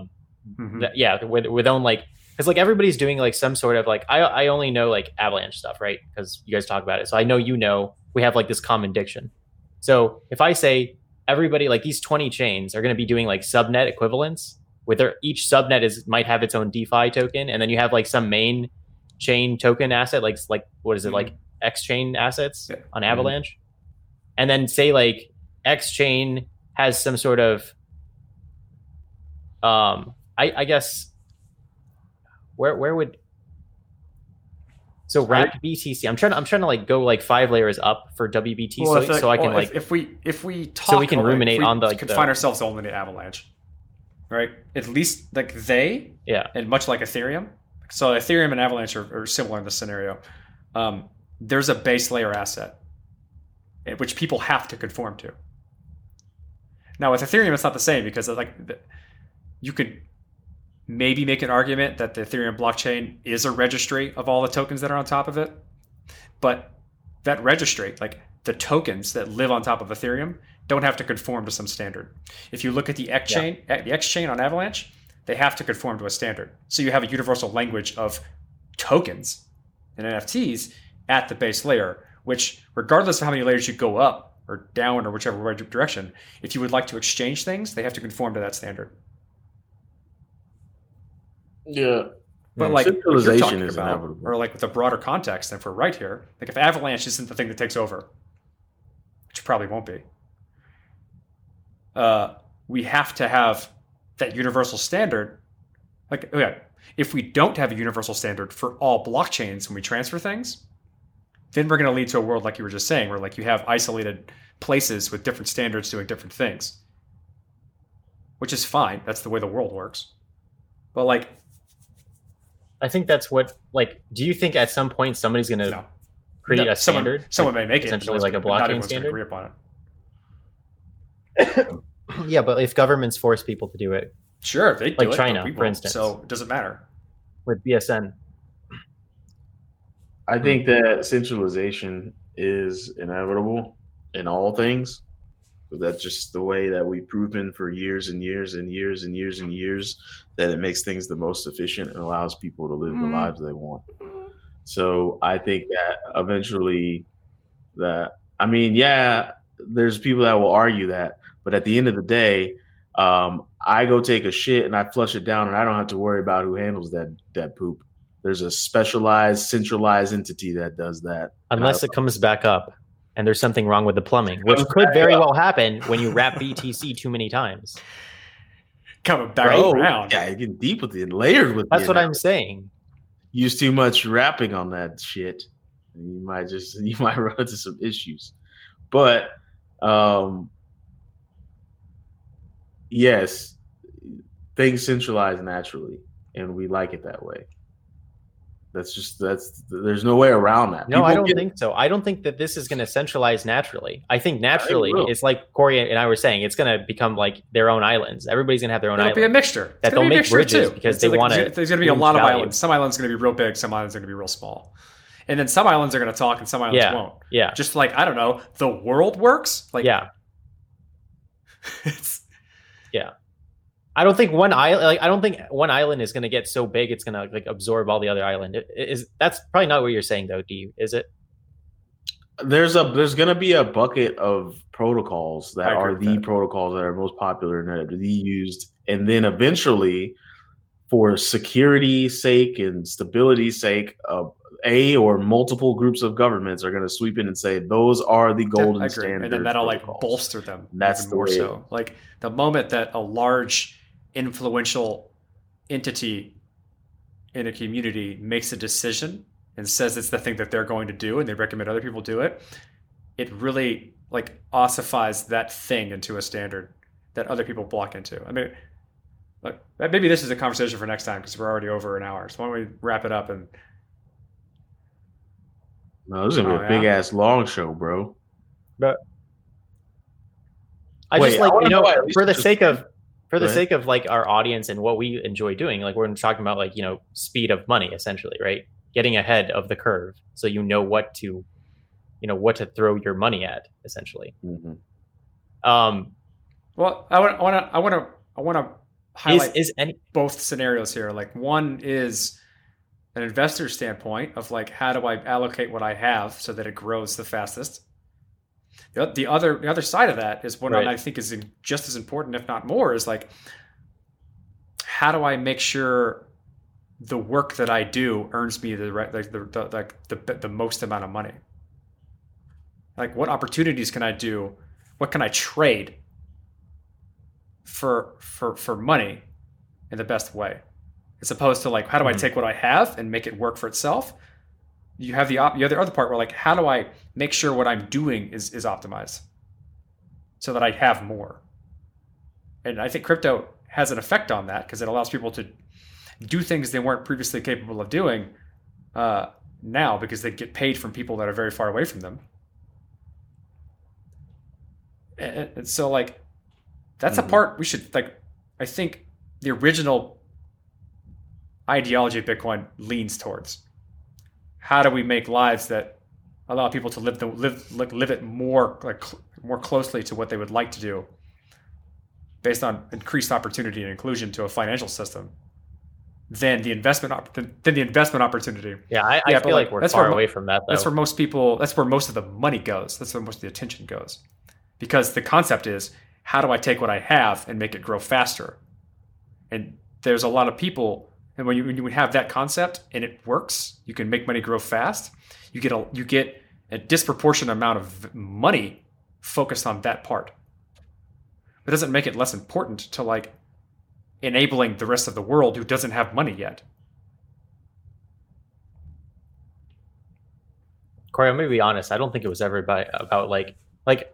Mhm. th- yeah, with with own like because like everybody's doing like some sort of like I I only know like Avalanche stuff, right? Because you guys talk about it, so I know you know we have like this common diction. So if I say everybody like these twenty chains are going to be doing like subnet equivalents, with their each subnet is might have its own DeFi token, and then you have like some main chain token asset, like like what is it Mhm. like X chain assets Yeah. on Avalanche, and then say like X chain has some sort of um I, I guess where where would so wrap BTC? I'm trying to I'm trying to like go like five layers up for WBT Well, so, if, so I can well, like if, if we if we talk, so we can ruminate we on the, like, could the- find ourselves only to Avalanche, right? At least like they yeah and much like Ethereum. So Ethereum and Avalanche are, are similar in this scenario. Um, there's a base layer asset, Eh, which people have to conform to. Now with Ethereum, it's not the same because like you could maybe make an argument that the Ethereum blockchain is a registry of all the tokens that are on top of it, but that registry, like the tokens that live on top of Ethereum, don't have to conform to some standard. If you look at the X chain, at the X chain on Avalanche, they have to conform to a standard. So you have a universal language of tokens and NFTs at the base layer, which regardless of how many layers you go up or down or whichever direction, if you would like to exchange things, they have to conform to that standard. Yeah. But like what you're Centralization talking is about, inevitable. or like with a broader context, if we're right here, like if Avalanche isn't the thing that takes over, which probably won't be, uh, we have to have that universal standard. Like, okay, if we don't have a universal standard for all blockchains when we transfer things, then we're going to lead to a world like you were just saying, where like you have isolated places with different standards doing different things, which is fine. That's the way the world works. But like, I think that's what like do you think at some point somebody's gonna no. create No, a standard? Someone, someone may make it, essentially but like a not blockchain everyone's gonna standard? Agree upon it. yeah, but if governments force people to do it Sure, they do Like it, China, we for instance. So it doesn't matter. with BSN, I think that centralization is inevitable in all things. But that's just the way that we've proven for years and years and years and years and years that it makes things the most efficient and allows people to live the Mhm. lives they want. So I think that eventually that I mean, yeah, there's people that will argue that, but at the end of the day, um, I go take a shit and I flush it down and I don't have to worry about who handles that that poop. There's a specialized, centralized entity that does that. Unless I- it comes back up and there's something wrong with the plumbing, which could very up. well happen when you wrap BTC too many times. Coming back Bro, around. Yeah, you get deep with it, layered with That's what I'm saying. Use too much wrapping on that shit, and you might just you might run into some issues. But um yes, things centralize naturally, and we like it that way. That's just that's there's no way around that. No, I don't get- think so. I don't think that this is going to centralize naturally. I think naturally, will. it's like Corey and I were saying, it's going to become like their own islands. Everybody's going to have their own It'll island. be a mixture. That gonna they'll be make mixture, bridges too. because It's they like- wanna There's going to be a boost lot of value. islands. Some islands are going to be real big. Some islands are going to be real small. And then some islands are going to talk, and some islands Yeah. won't. yeah, Just like I don't know, the world works. Like yeah. it's, I don't think one island, like I don't think one island is going to get so big it's going to like absorb all the other island. It- it Is that's probably not what you're saying though? Do you? Is it? there's a there's gonna be a bucket of protocols that are the that. protocols that are most popular and that are the used, and then eventually, for security sake and stability sake, uh, a or multiple groups of governments are gonna sweep in and say those are the golden standards. and then that'll like bolster them. That's even the more way- so. Like the moment that a large, influential entity in a community makes a decision and says it's the thing that they're going to do, and they recommend other people do it, it really like ossifies that thing into a standard that other people block into. I mean. Look, maybe this is a conversation for next time because we're already over an hour. So why don't we wrap it up and No, this is gonna be Oh, a big yeah? ass long show, bro. But I Wait, just like wanna you know, know for the sake of for the Go ahead. sake of like our audience and what we enjoy doing, like we're talking about like you know speed of money essentially, right? Getting ahead of the curve so you know what to you know what to throw your money at essentially. Mhm. Um, Well, I want, to, I want to, I want to is highlight is any both scenarios here. Like one is an investor standpoint of like how do I allocate what I have so that it grows the fastest. The, the other the other side of that is what Right. I think is in- just as important, if not more, is like how do I make sure the work that I do earns me the right like the the, like the the most amount of money. Like what opportunities can I do? What can I trade for for for money in the best way as opposed to like how do i Mhm. take what i have and make it work for itself you have the op- the other other part where like how do i make sure what i'm doing is is optimized so that i have more? And i think crypto has an effect on that because it allows people to do things they weren't previously capable of doing uh, now because they get paid from people that are very far away from them. And, and so like that's Mhm. a part we should like i think the original ideology of bitcoin leans towards how do we make lives that allow people to live the live like live it more like cl- more closely to what they would like to do based on increased opportunity and inclusion to a financial system than the investment op- than the investment opportunity? Yeah, I, Yeah, I feel like, like we're that's far mo- away from that though. that's where most people that's where most of the money goes. That's where most of the attention goes. Because the concept is how do i take what i have and make it grow faster? And there's a lot of people and when you, when you have that concept and it works you can make money grow fast. You get a you get a disproportionate amount of money focused on that part. It doesn't make it less important to like enabling the rest of the world who doesn't have money yet. Corey, I'm gonna be honest. I don't think it was ever about about like like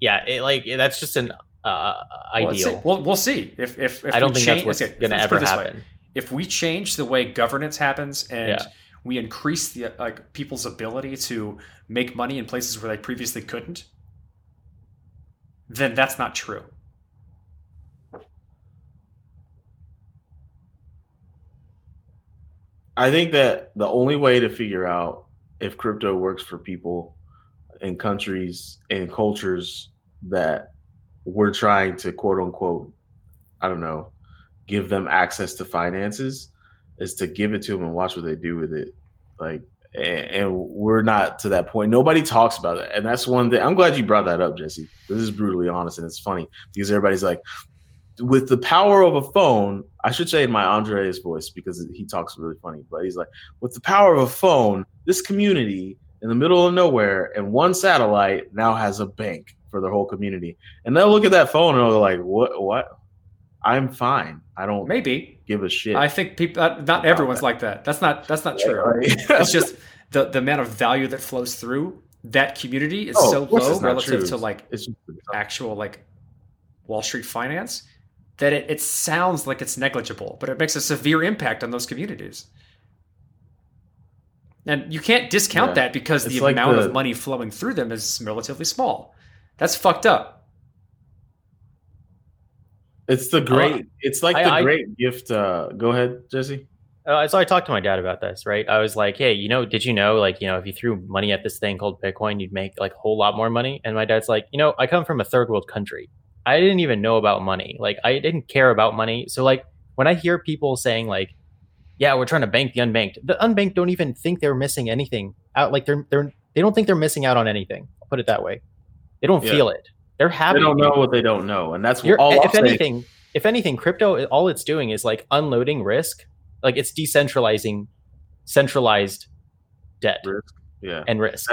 yeah, it, like that's just an uh, Well, let's see. We'll, we'll see if if, if I don't we think change, that's what's okay, gonna ever it this way. happen. If we change the way governance happens and Yeah. we increase the like people's ability to make money in places where they previously couldn't, then that's not true. I think that the only way to figure out if crypto works for people in countries and cultures that we're trying to quote unquote, I don't know, give them access to finances is to give it to them and watch what they do with it. Like, and, we're not to that point. Nobody talks about it. And that's one thing. I'm glad you brought that up, Jessie. This is brutally honest and it's funny because everybody's like, with the power of a phone, I should say in my Andreas voice because he talks really funny, but he's like, with the power of a phone, this community in the middle of nowhere and one satellite now has a bank for their whole community. And they'll look at that phone and they're like, what? What? I'm fine. I don't Maybe give a shit. I think people not, not everyone's like that. That's not that's not true. Right? it's just the the amount of value that flows through that community is Oh, so low relative true. to like it's actual like Wall Street finance that it, it sounds like it's negligible, but it makes a severe impact on those communities. And you can't discount Yeah. that because the like amount the- of money flowing through them is relatively small. That's fucked up. it's the great. It's like I- the I- great gift. Uh, go ahead, Jessie. Uh, so I talked to my dad about this, right? I was like, "Hey, you know, did you know, like, you know, if you threw money at this thing called Bitcoin, you'd make like a whole lot more money?" And my dad's like, "You know, I come from a third world country. I didn't even know about money. Like, I didn't care about money. So, like, when I hear people saying like, "Yeah, we're trying to bank the unbanked," the unbanked don't even think they're missing anything out. Like, they're they're they don't think they're missing out on anything. I'll put it that way. They don't Yeah. feel it. They're happy. They don't know what they don't know, and that's You're, all. if I'll say. anything, if anything, crypto all it's doing is like unloading risk. Like it's decentralizing centralized debt Risk. Yeah, and risk.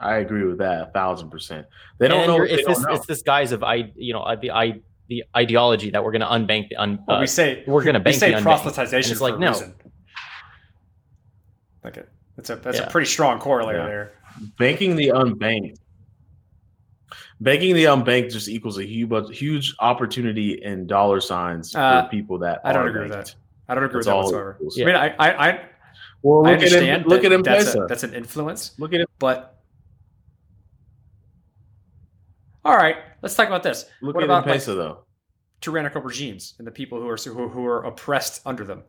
I agree with that a thousand percent. They don't And know. you're- they it's this don't know. it's this guise of I you know uh, the I the ideology that we're going to unbank the un, Well, uh, we say we're gonna we say the proselytization And it's like, a no. reason. Like a, that's a that's Yeah. a pretty strong corollary Yeah. there. banking the unbanked. Banking the unbanked just equals a huge, huge opportunity in dollar signs Uh, for people that I don't agree with that. I don't agree That's with that whatsoever. equals. I mean, I I, I, Well, look at him. Look at him, that's, a, that's an influence, Look at him. but all right, let's talk about this. Look what at about him, like, though. tyrannical regimes and the people who are who, who are oppressed under them?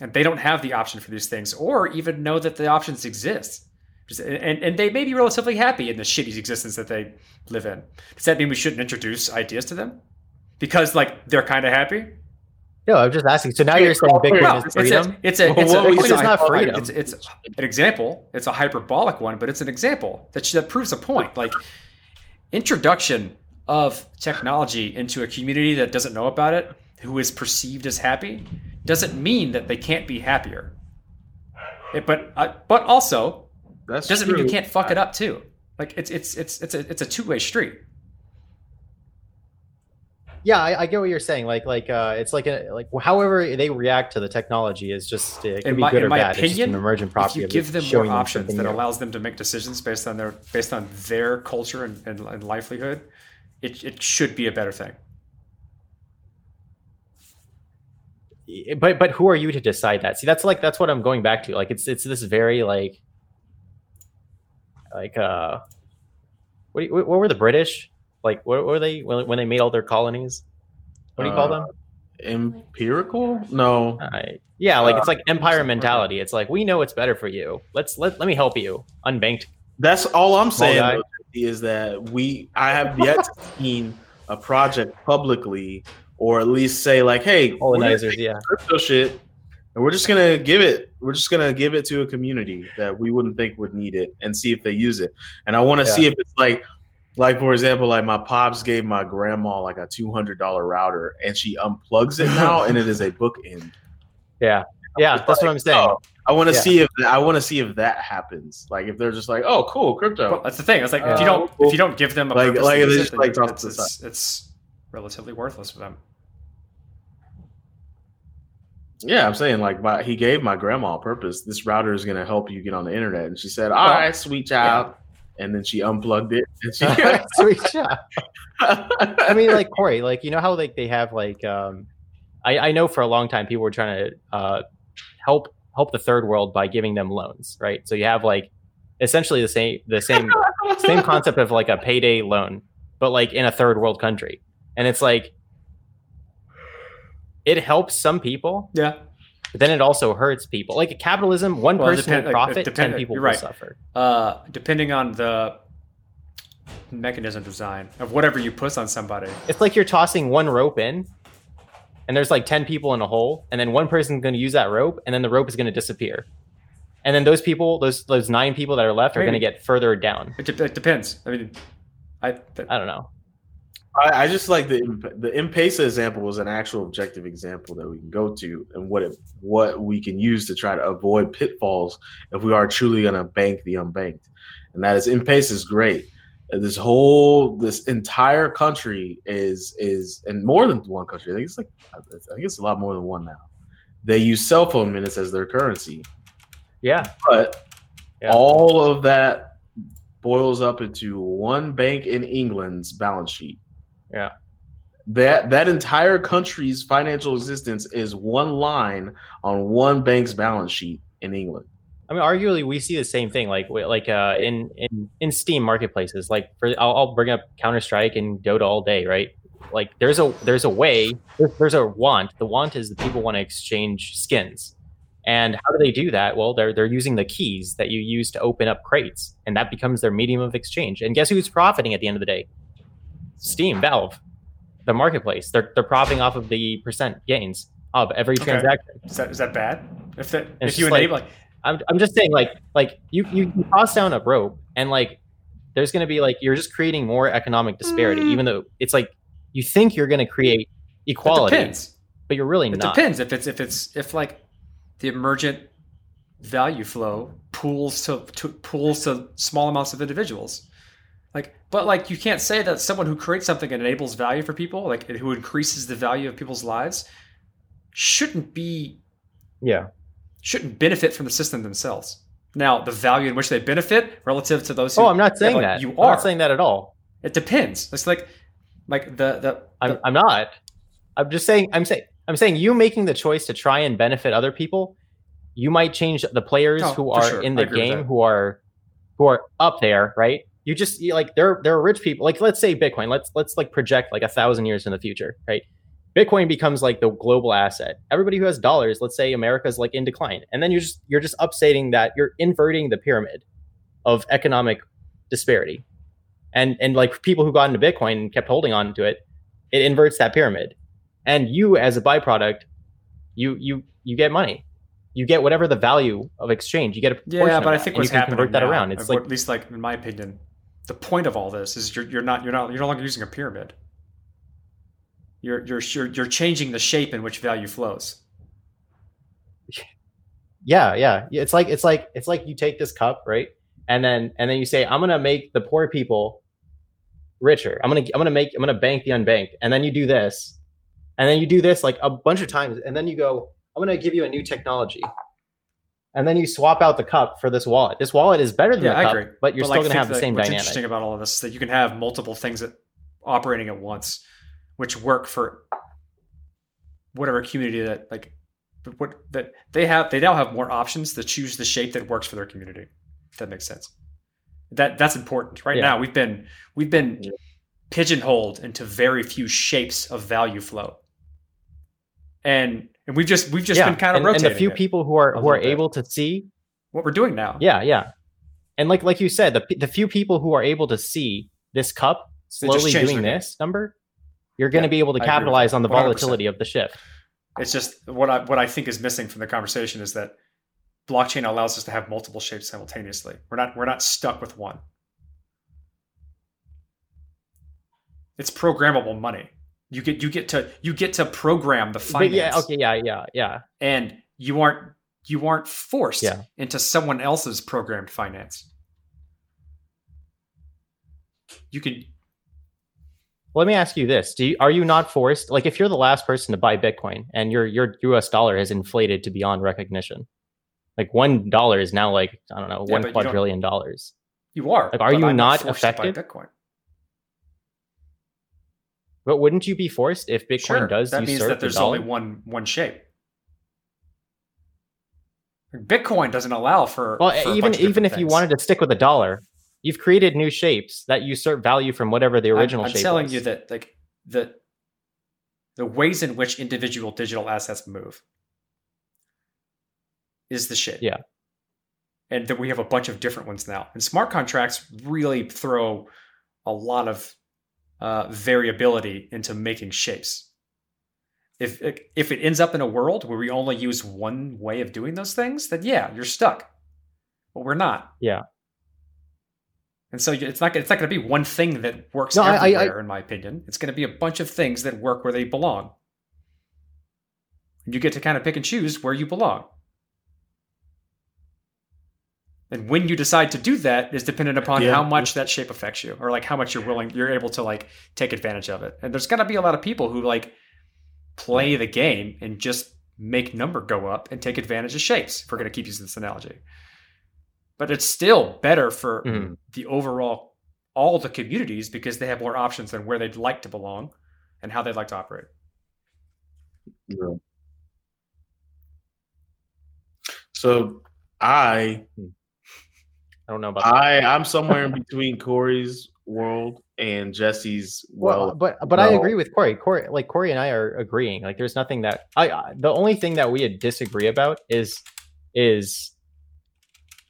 and they don't have the option for these things or even know that the options exist. Just- And, and they may be relatively happy in the shitty existence that they live in. Does that mean we shouldn't introduce ideas to them? Because like they're kind of happy. No, I'm just asking. So now you're saying Bitcoin No, is it's freedom? it's a, it's a, it's said a- is not freedom. It's, it's an example. It's a hyperbolic one, but it's an example that that proves a point. Like introduction of technology into a community that doesn't know about it, who is perceived as happy, doesn't mean that they can't be happier. It- but uh, but also That's doesn't mean you can't fuck it up too. Like it's it's it's it's a it's a two way street. Yeah, I, I get what you're saying. Like, like uh, it's like a like however they react to the technology is just uh, it can In be my- good in or my bad. it's just opinion, an emergent If property. you give them more options something that new. allows them to make decisions based on their based on their culture and, and, and livelihood, it, it should be a better thing. but but who are you to decide that? See, that's like that's what I'm going back to. Like, it's it's this very like like uh, what you, what were the British like? What were they when when they made all their colonies? What do you call Uh, them? empirical. No, yeah, like it's uh, like empire mentality. It's like we know it's better for you. Let's let let me help you. Unbanked. that's all I'm saying. though, Is that we? I have yet to seen a project publicly, or at least say like, "Hey, Colonizers, yeah. crypto shit, and we're just gonna give it. We're just gonna give it to a community that we wouldn't think would need it, and see if they use it. And I want to Yeah. see if it's like, like for example, like my pops gave my grandma like a two hundred dollar router, and she unplugs it now, and it is a bookend. Yeah. Yeah, that's what I'm saying. Oh, I want to Yeah. see if I want to see if that happens. Like if they're just like, "Oh, cool, crypto." Well, that's the thing. It's like if you Uh, don't if you don't give them a like- purpose like they just, it, like, then toss it to it's, it's, it's relatively worthless for them. Yeah, I'm saying like my, he gave my grandma a purpose. This router is going to help you get on the internet, and she said, "All Well, right, sweet child." And then she unplugged it. And she, Sweet shot. I mean, like Corey, like you know how like they have like um, I I know for a long time people were trying to uh help help the third world by giving them loans, right? So you have like essentially the same the same same concept of like a payday loan, but like in a third world country, and it's like it helps some people, Yeah. but then it also hurts people. Like capitalism, one Well, person depend- will like, profit, depend- ten people will right. suffer. Uh, depending on the mechanism design of whatever you put on somebody. It's like you're tossing one rope in, and there's like 10 people in a hole, and then one person's going to use that rope, and then the rope is going to disappear. And then those people, those those nine people that are left, are going to get further down. It, de- it depends. I mean, I th- I don't know. I, I just like the the M-Pesa example was an actual objective example that we can go to and what it, what we can use to try to avoid pitfalls if we are truly going to bank the unbanked, and that is M-Pesa is great. Uh, This whole this entire country is is and more than one country. I think it's like I think it's a lot more than one now. They use cell phone minutes as their currency, Yeah, but Yeah. all of that boils up into one bank in England's balance sheet. Yeah. That that entire country's financial existence is one line on one bank's balance sheet in England. I mean, arguably, we see the same thing. Like, like uh, in in in Steam marketplaces. Like, for I'll, I'll bring up Counter Strike and Dota all day, right? Like, there's a there's a way. There's, there's a want. The want is that people want to exchange skins. And how do they do that? Well, they're they're using the keys that you use to open up crates, and that becomes their medium of exchange. And guess who's profiting at the end of the day? Steam, Valve, the marketplace. They're they're profiting off of the percent gains of every Okay. transaction. is that is that bad? If that if you like- enable like, I'm I'm just saying like like you you toss down a rope and like there's going to be like you're just creating more economic disparity Mm. even though it's like you think you're going to create equality depends. but you're really It not. It depends if it's if it's if like the emergent value flow pools to, to pools to small amounts of individuals. Like, but like you can't say that someone who creates something and enables value for people, like who increases the value of people's lives, shouldn't be Yeah. shouldn't benefit from the system themselves. Now, the value in which they benefit relative to those who Oh, I'm not saying like, that. you I'm are. not saying that at all. it depends. It's like like the the, I'm the I'm not. I'm just saying I'm saying I'm saying you making the choice to try and benefit other people, you might change the players Oh, who are sure. in the game who are who are up there, right? You just you, like they're they're rich people. Like let's say Bitcoin. Let's let's like project like a thousand years in the future, right? Bitcoin becomes like the global asset. Everybody who has dollars, let's say America's like in decline, and then you're just you're just upstating that you're inverting the pyramid of economic disparity, and and like people who got into Bitcoin and kept holding on to it, it inverts that pyramid, and you as a byproduct, you you you get money, you get whatever the value of exchange. You get a Yeah, but I think what's you can happening convert that now, around. It's like at least like in my opinion, the point of all this is you're you're not you're not you're no longer using a pyramid. You're you're you're, you're changing the shape in which value flows. yeah yeah. It's like it's like it's like you take this cup right? And then and then you say i'm gonna make the poor people richer. I'm gonna i'm gonna make i'm gonna bank the unbanked. And then you do this. And then you do this like a bunch of times. And then you go i'm gonna give you a new technology and then you swap out the cup for this wallet this wallet is better than Yeah, the I cup agree. but you're But, still like, gonna have the same what's dynamic interesting about all of this is that you can have multiple things that operating at once, which work for whatever community that like what that they have. They now have more options to choose the shape that works for their community. If that makes sense. That that's important. Right Yeah. now, we've been we've been pigeonholed into very few shapes of value flow, and and we've just we've just been kind of and, rotating and the few people who are who are bit. able to see what we're doing now. yeah yeah and like like you said the the few people who are able to see this cup slowly doing this number you're going to Yeah, be able to I agree with capitalize on the 100%. volatility of the shift It's just what I what I think is missing from the conversation is that blockchain allows us to have multiple shapes simultaneously. We're not we're not stuck with one. It's programmable money. You get you get to you get to program the finance. but yeah okay yeah yeah yeah and you aren't you aren't forced Yeah. into someone else's programmed finance. You can let me ask you this do you, are you not forced like if you're the last person to buy bitcoin and your your us dollar has inflated to beyond recognition like one dollar is now like i don't know Yeah, one but you don't- quadrillion dollars you are. Like, are you I'm not forced to buy affected? Bitcoin. But wouldn't you be forced if bitcoin Sure, does that means that there's dollar? only one one shape. Bitcoin doesn't allow for Well, for even even if you wanted to stick with a dollar, you've created new shapes that usurp value from whatever the I'm- original I'm, shape telling was. you that like the the ways in which individual digital assets move is the shape. Yeah. and that we have a bunch of different ones now. And smart contracts really throw a lot of uh, variability into making shapes. If if it ends up in a world where we only use one way of doing those things, then yeah, you're stuck. But we're not. Yeah. And so it's not it's not going to be one thing that works No, I- I- I- everywhere, in my opinion. It's going to be a bunch of things that work where they belong. You get to kind of pick and choose where you belong. And when you decide to do that is dependent upon Yeah. how much that shape affects you, or like how much you're willing, you're able to like take advantage of it. And there's going to be a lot of people who like play the game and just make number go up and take advantage of shapes. If we're going to keep using this analogy, but it's still better for Mhm. the overall all the communities because they have more options than where they'd like to belong and how they'd like to operate. Yeah. So I I don't know about that. I I'm somewhere in between Corey's world and Jessie's Well, well. but but I agree with Corey. Corey, like Corey and I are agreeing. Like, there's nothing that I. I the only thing that we disagree about is is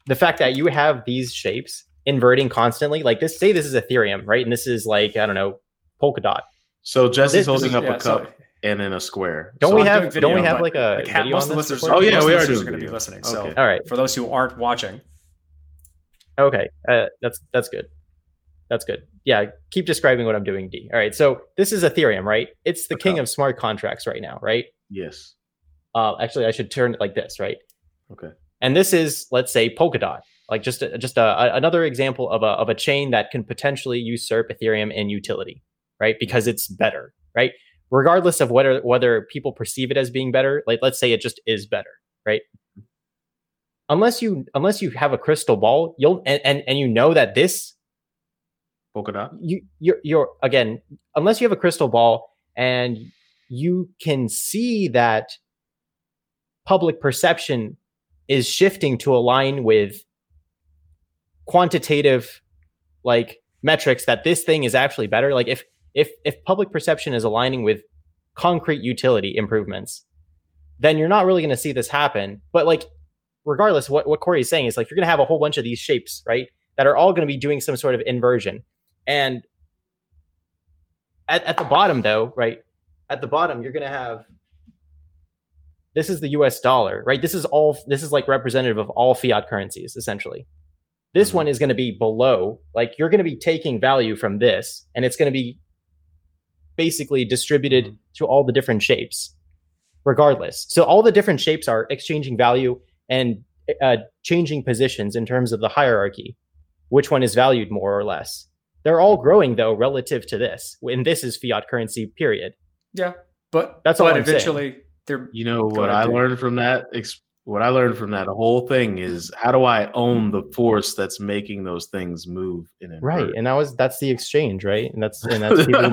the fact that you have these shapes inverting constantly. Like this, say this is Ethereum, right? And this is like I don't know, Polkadot. So Jessie's This- holding This up yeah, a so- cup and in a square. Don't So we I'm have? doing don't we have but, like a like, half- video most on of the this listeners, before? Oh, yeah, most of we are listeners doing going to be listening. So Okay. All right. for those who aren't watching, Okay, uh, that's that's good. That's good. Yeah, keep describing what I'm doing, Dee. All right, so this is Ethereum, right? It's the king of smart contracts right now, right? Yes. Uh, actually, I should turn it like this, right? Okay. And this is, let's say, Polkadot, like just a, just a, a- another example of a of a chain that can potentially usurp Ethereum in utility, right? Because it's better, right? Regardless of whether whether people perceive it as being better, like let's say it just is better, right? Unless you unless you have a crystal ball, you'll and and, and you know that this Polkadot. you you're, you're again unless you have a crystal ball and you can see that public perception is shifting to align with quantitative like metrics that this thing is actually better like if if if public perception is aligning with concrete utility improvements, then you're not really going to see this happen. But like, regardless, what what Corey is saying is like you're going to have a whole bunch of these shapes, right? That are all going to be doing some sort of inversion, and at, at the bottom though, right? At the bottom, you're going to have this is the US dollar, right? This is all this is like representative of all fiat currencies essentially. This Mm-hmm. one is going to be below, like you're going to be taking value from this and it's going to be basically Mm-hmm. distributed to all the different shapes regardless. So all the different shapes are exchanging value and uh, changing positions in terms of the hierarchy, which one is valued more or less. They're all growing though relative to this, and this is fiat currency. Period. Yeah, but That's all but I'm saying. eventually they're You know what I dude. learned from that? Ex- what I learned from that whole thing is how do I own the force that's making those things move in a Right, and that was that's the exchange, right? And that's and that's people,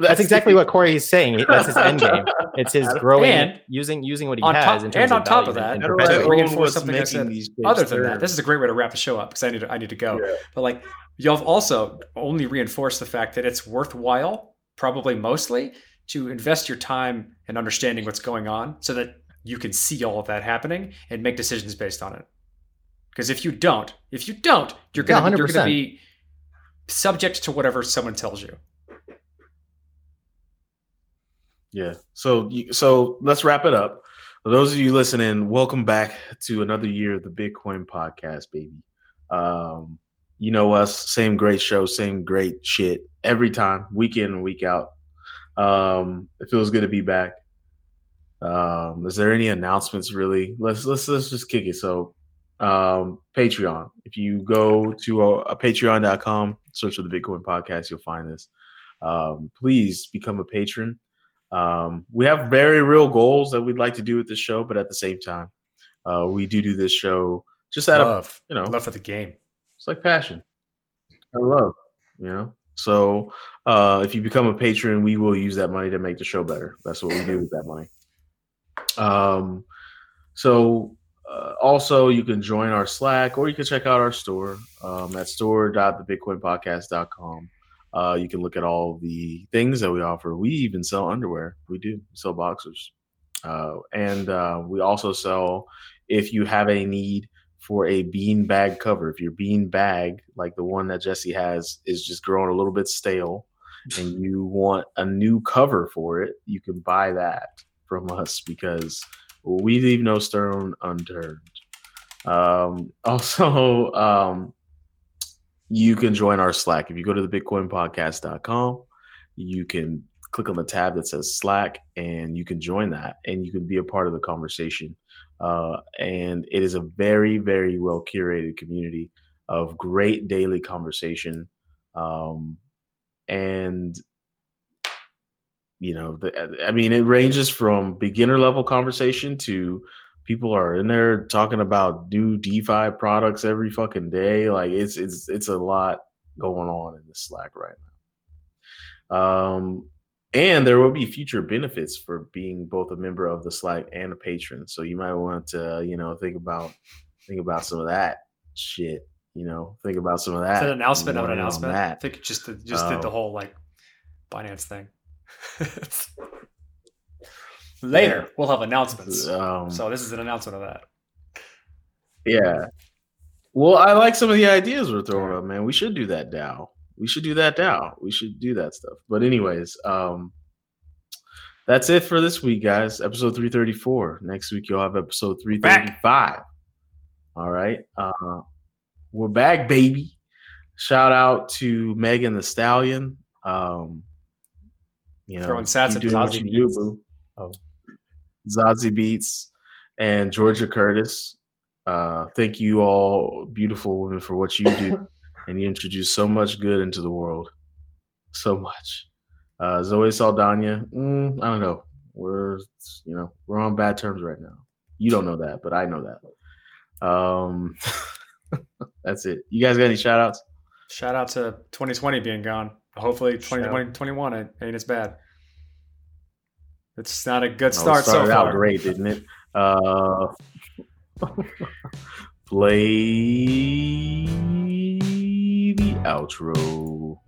that's exactly what Corey is saying. That's his end game. It's his growing And using using what he on has top- in terms and on of top of that, and How do I own reinforce what's something I making said. these other than that, this is a great way to wrap the show up because I need to, I need to go. Yeah. But like, y'all also only reinforce the fact that it's worthwhile, probably mostly, to invest your time in understanding what's going on, so that you can see all of that happening and make decisions based on it. Because if you don't, if you don't, you're gonna you're gonna be subject to whatever someone tells you. Yeah. So so let's wrap it up. For those of you listening, welcome back to another year of the Bitcoin podcast, baby. Um, you know us, same great show, same great shit every time, week in and week out. Um, it feels good to be back. Um, is there any announcements really? Let's let's let's just kick it. So um Patreon. If you go to a, a patreon.com, search for the Bitcoin podcast, you'll find this. Um, please become a patron. Um, we have very real goals that we'd like to do with this show, but at the same time, uh, we do do this show just out of you know love for the game. it's like passion. I love, you know. So uh, if you become a patron, we will use that money to make the show better. That's what we do with that money. Um, so uh, also you can join our Slack or you can check out our store um, at store.thebitcoinpodcast.com. Uh, you can look at all the things that we offer. We even sell underwear. We do sell boxers, uh, and uh, we also sell if you have a need for a bean bag cover. If your bean bag, like the one that Jesse has, is just growing a little bit stale, and you want a new cover for it, you can buy that from us because we leave no stone unturned. Um, also, um, you can join our Slack. If you go to the bitcoinpodcast.com, you can click on the tab that says Slack and you can join that and you can be a part of the conversation. Uh, and it is a very, very well curated community of great daily conversation. Um, and you know, the, I mean, it ranges from beginner level conversation to people are in there talking about new DeFi products every fucking day. Like it's it's it's a lot going on in the Slack right now. Um, and there will be future benefits for being both a member of the Slack and a patron. So you might want to, you know, think about think about some of that shit. You know, think about some of that. That an announcement of an announcement? I think just the, just did the Um, whole like finance thing. Later, we'll have announcements. Um, so this is an announcement of that. Yeah. Well, I like some of the ideas we're throwing up, man. We should do that now. We should do that now. We should do that stuff. But anyways, um that's it for this week, guys. Episode 334. Next week you'll have episode 335. All right. Uh we're back, baby. Shout out to Megan Thee Stallion. Um you know, Throwing sats keep at Zazie you do, Oh. Zazie Beetz and Georgia Curtis. Uh, thank you all, beautiful women, for what you do. and you introduce so much good into the world. So much. Uh, Zoe Saldana, mm, I don't know. We're, you know, we're on bad terms right now. You don't know that, but I know that. Um, that's it. You guys got any shout outs? Shout out to 2020 being gone. Hopefully, 2020, 21 ain't ain't as bad. It's not a good it start so started out far. great, didn't it? Uh, play the outro.